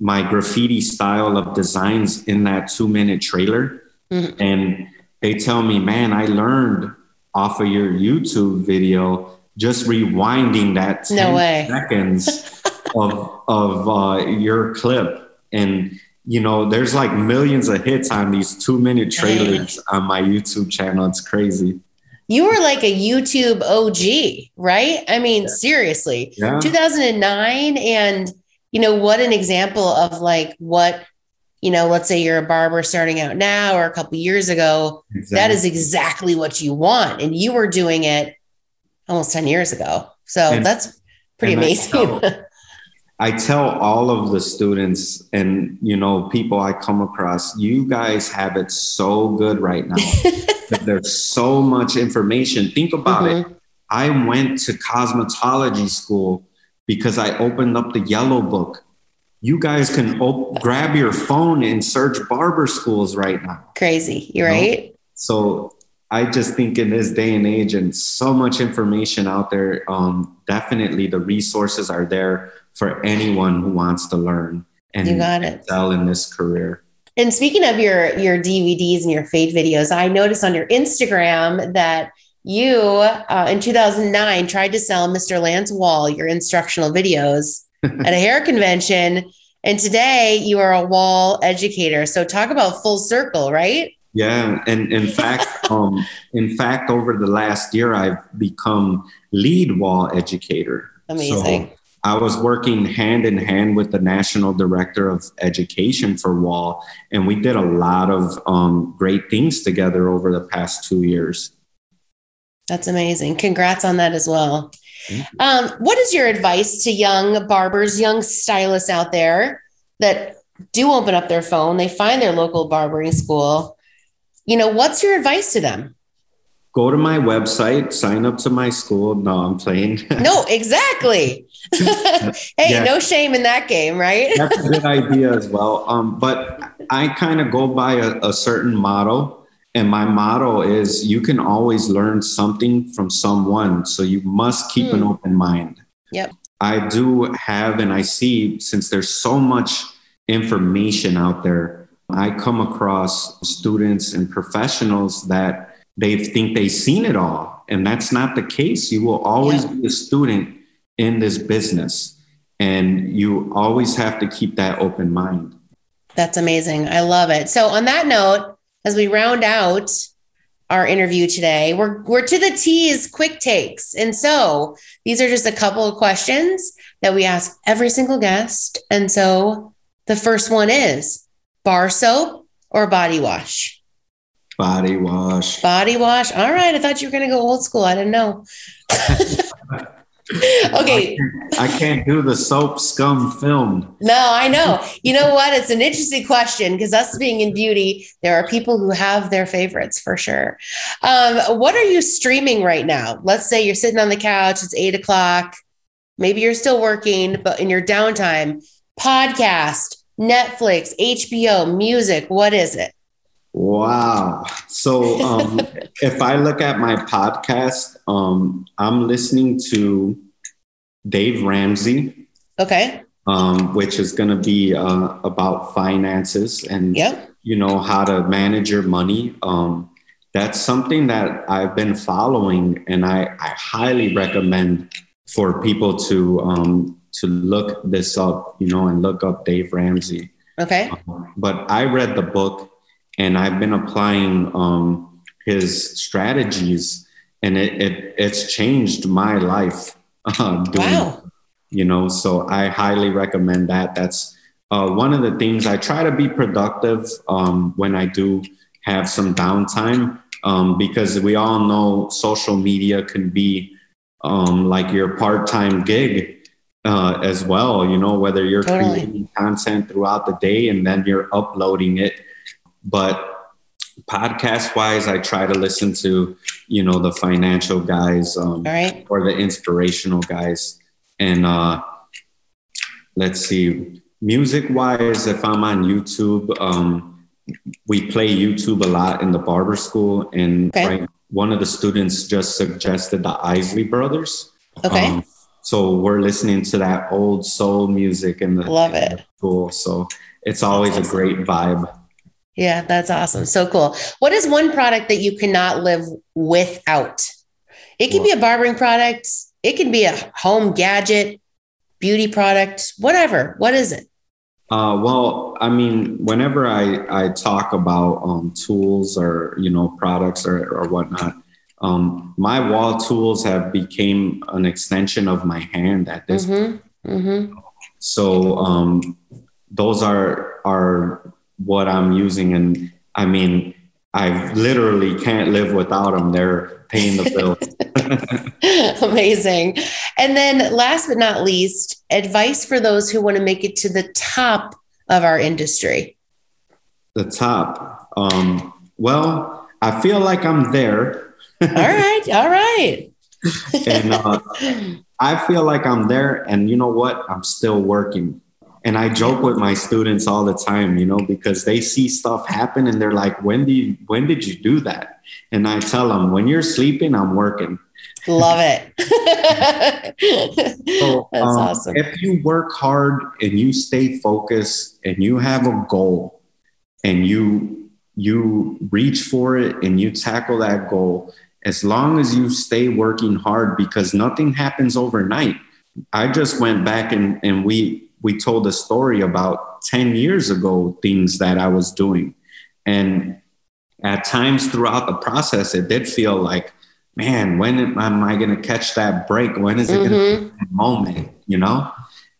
Speaker 4: my graffiti style of designs in that two minute trailer.
Speaker 1: Mhm.
Speaker 4: And they tell me, man, I learned off of your YouTube video just rewinding that 10
Speaker 1: No way.
Speaker 4: seconds (laughs) of of uh, your clip. And you know, there's like millions of hits on these two minute trailers on my YouTube channel. It's crazy.
Speaker 1: You were like a YouTube OG, right? I mean, seriously.
Speaker 4: Yeah.
Speaker 1: 2009 and you know what an example of like what you know let's say you're a barber starting out now or a couple years ago that is exactly what you want and you were doing it almost 10 years ago so
Speaker 4: And-
Speaker 1: that's pretty amazing (laughs)
Speaker 4: I tell all of the students and you know people I come across, you guys have it so good right now. (laughs) There's so much information. Think about it.
Speaker 1: Mhm.
Speaker 4: I went to cosmetology school because I opened up the yellow book. You guys can op- grab your phone and search barber schools right now.
Speaker 1: crazy you're right
Speaker 4: So I just think in this day and age, and so much information out there, um, definitely the resources are there for anyone who wants to learn and
Speaker 1: You got it.
Speaker 4: excel in this career.
Speaker 1: And speaking of your your DVDs and your fade videos, I noticed on your Instagram that you uh, in 2009 tried to sell Mr. Lance Wahl your instructional videos (laughs) at a hair convention, and today you are a Wahl educator. So talk about full circle, right?
Speaker 4: Yeah, and in fact, (laughs) um, in fact, over the last year, I've become lead Wahl educator.
Speaker 1: Amazing.
Speaker 4: So I was working hand in hand with the national director of education for Wahl, and we did a lot of um, great things together over the past two years.
Speaker 1: That's amazing. Congrats on that as well. Um, what is your advice to young barbers, young stylists out there that do open up their phone? They find their local barbering school. You know, what's your advice to them?
Speaker 4: Go to my website, sign up to my school. No, I'm playing. (laughs)
Speaker 1: No, exactly. (laughs) hey,
Speaker 4: Yeah.
Speaker 1: no shame in that game, right?
Speaker 4: That's a good (laughs) idea as well. Um, but I kind of go by a, a certain model. And my motto is you can always learn something from someone. So you must keep an
Speaker 1: Hmm.
Speaker 4: open mind.
Speaker 1: Yep.
Speaker 4: I do have, and I see since there's so much information out there, I come across students and professionals that they think they've seen it all. And that's not the case. You will always
Speaker 1: Yeah.
Speaker 4: be a student in this business. And you always have to keep that open mind.
Speaker 1: That's amazing. I love it. So, on that note, as we round out our interview today, we're we're to the T's quick takes. And so, these are just a couple of questions that we ask every single guest. And so, the first one is bar soap or body wash?
Speaker 4: Body wash.
Speaker 1: Body wash. All right, I thought you were going to go old school. I didn't know. (laughs) okay,
Speaker 4: I can't do the soap scum film.
Speaker 1: No, I know. You know what? It's an interesting question because us being in beauty, there are people who have their favorites for sure. Um, what are you streaming right now? Let's say you're sitting on the couch, it's eight o'clock. Maybe you're still working, but in your downtime, podcast, Netflix, HBO, music, what is it?
Speaker 4: Wow. So um, (laughs) if I look at my podcast, um, I'm listening to Dave Ramsey,
Speaker 1: Okay.
Speaker 4: um, which is going to be uh, about finances and
Speaker 1: Yep.
Speaker 4: you know how to manage your money. Um, that's something that I've been following, and I, I highly recommend for people to um, to look this up. You know, and look up Dave Ramsey.
Speaker 1: Okay.
Speaker 4: but I read the book and I've been applying um, his strategies, and it, it it's changed my life. (laughs) Uh, doing,
Speaker 1: Wow.
Speaker 4: You know, so I highly recommend that. That's uh, one of the things I try to be productive um, when I do have some downtime, um, because we all know social media can be um, like your part-time gig uh, as well. You know, whether you're
Speaker 1: Totally.
Speaker 4: creating content throughout the day and then you're uploading it. But podcast wise, I try to listen to, you know, the financial guys um,
Speaker 1: right.
Speaker 4: or the inspirational guys. And uh, let's see, music wise, if I'm on YouTube, um, we play YouTube a lot in the barber school. And
Speaker 1: Okay.
Speaker 4: right, one of the students just suggested the Isley Brothers.
Speaker 1: Okay.
Speaker 4: Um, so we're listening to that old soul music and the
Speaker 1: Love it.
Speaker 4: school. So it's always
Speaker 1: That's
Speaker 4: a great vibe.
Speaker 1: Yeah, that's awesome. So cool. What is one product that you cannot live without? It can be a barbering product, it can be a home gadget, beauty product, whatever. What is it?
Speaker 4: Uh, well, I mean, whenever I, I talk about um, tools or you know products or, or whatnot, um, my Wahl tools have became an extension of my hand at this.
Speaker 1: Mm-hmm. Mm-hmm.
Speaker 4: So um, those are are what I'm using, and I mean, I literally can't live without them. They're paying the (laughs) bill. (laughs)
Speaker 1: Amazing. And then last but not least, advice for those who want to make it to the top of our industry.
Speaker 4: the top. Um, well, I feel like I'm there.
Speaker 1: All right. All right.
Speaker 4: and uh, I feel like I'm there, and you know what? I'm still working. and I joke with my students all the time, you know, because they see stuff happen and they're like, when do you, when did you do that? And I tell them, when you're sleeping, I'm working.
Speaker 1: Love it. (laughs) (laughs)
Speaker 4: So,
Speaker 1: That's
Speaker 4: um,
Speaker 1: awesome.
Speaker 4: If you work hard and you stay focused and you have a goal and you you reach for it and you tackle that goal, as long as you stay working hard, because nothing happens overnight. I just went back and, and we we told a story about 10 years ago, things that I was doing. And at times throughout the process, it did feel like, man, when am I going to catch that break? When is it going to
Speaker 1: Mhm.
Speaker 4: moment, you know?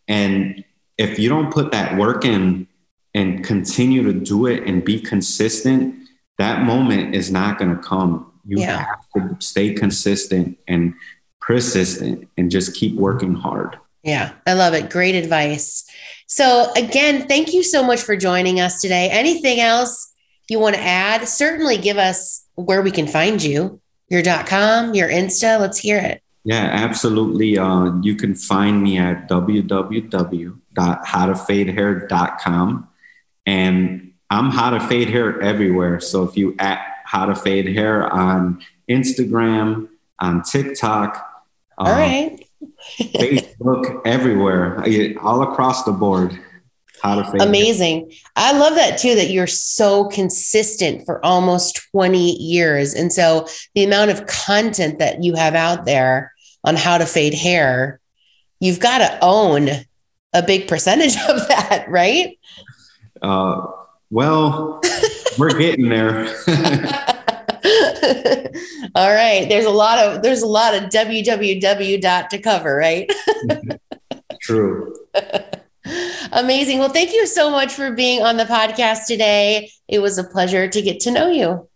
Speaker 4: And if you don't put that work in and continue to do it and be consistent, that moment is not going to come. You
Speaker 1: Yeah.
Speaker 4: have to stay consistent and persistent and just keep working hard.
Speaker 1: Yeah, I love it. Great advice. So, again, thank you so much for joining us today. Anything else you want to add? Certainly give us where we can find you your .com, your Insta. Let's hear it.
Speaker 4: Yeah, absolutely. Uh, you can find me at www.howtofadehair.com. And I'm how to fade hair everywhere. So if you at how to fade hair on Instagram, on TikTok,
Speaker 1: All right. (laughs)
Speaker 4: Facebook, everywhere, all across the board. How to fade hair.
Speaker 1: Amazing. I love that too, that you're so consistent for almost 20 years. And so the amount of content that you have out there on how to fade hair, you've got to own a big percentage (laughs) of that, right?
Speaker 4: Uh, well, (laughs) we're getting there. (laughs)
Speaker 1: All right. There's a lot of there's a lot of www dot to cover, right? (laughs)
Speaker 4: True. (laughs)
Speaker 1: Amazing. Well, thank you so much for being on the podcast today. It was a pleasure to get to know you.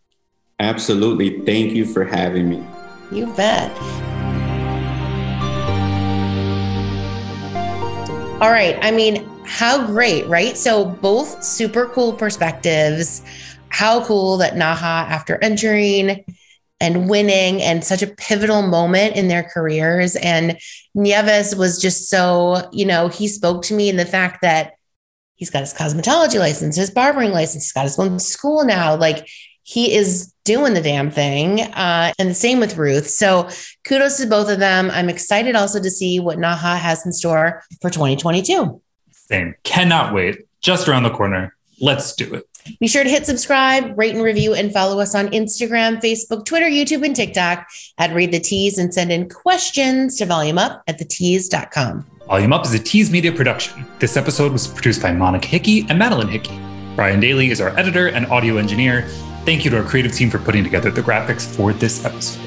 Speaker 4: Absolutely. Thank you for having me.
Speaker 1: You bet. All right. I mean, how great, right? So, both super cool perspectives. How cool that Naha, after entering and winning and such a pivotal moment in their careers, and Nieves was just so, you know, he spoke to me in the fact that he's got his cosmetology license, his barbering license, he's got his own school now. Like, he is doing the damn thing. Uh, and the same with Ruth. So kudos to both of them. I'm excited also to see what Naha has in store for 2022.
Speaker 2: Same. Cannot wait. Just around the corner. Let's do it.
Speaker 1: Be sure to hit subscribe, rate and review, and follow us on Instagram, Facebook, Twitter, YouTube, and TikTok at Read the Tease and send in questions to volumeup at thetease.com.
Speaker 2: Volume Up is a Tease Media production. This episode was produced by Monica Hickey and Madeline Hickey. Brian Daly is our editor and audio engineer. Thank you to our creative team for putting together the graphics for this episode.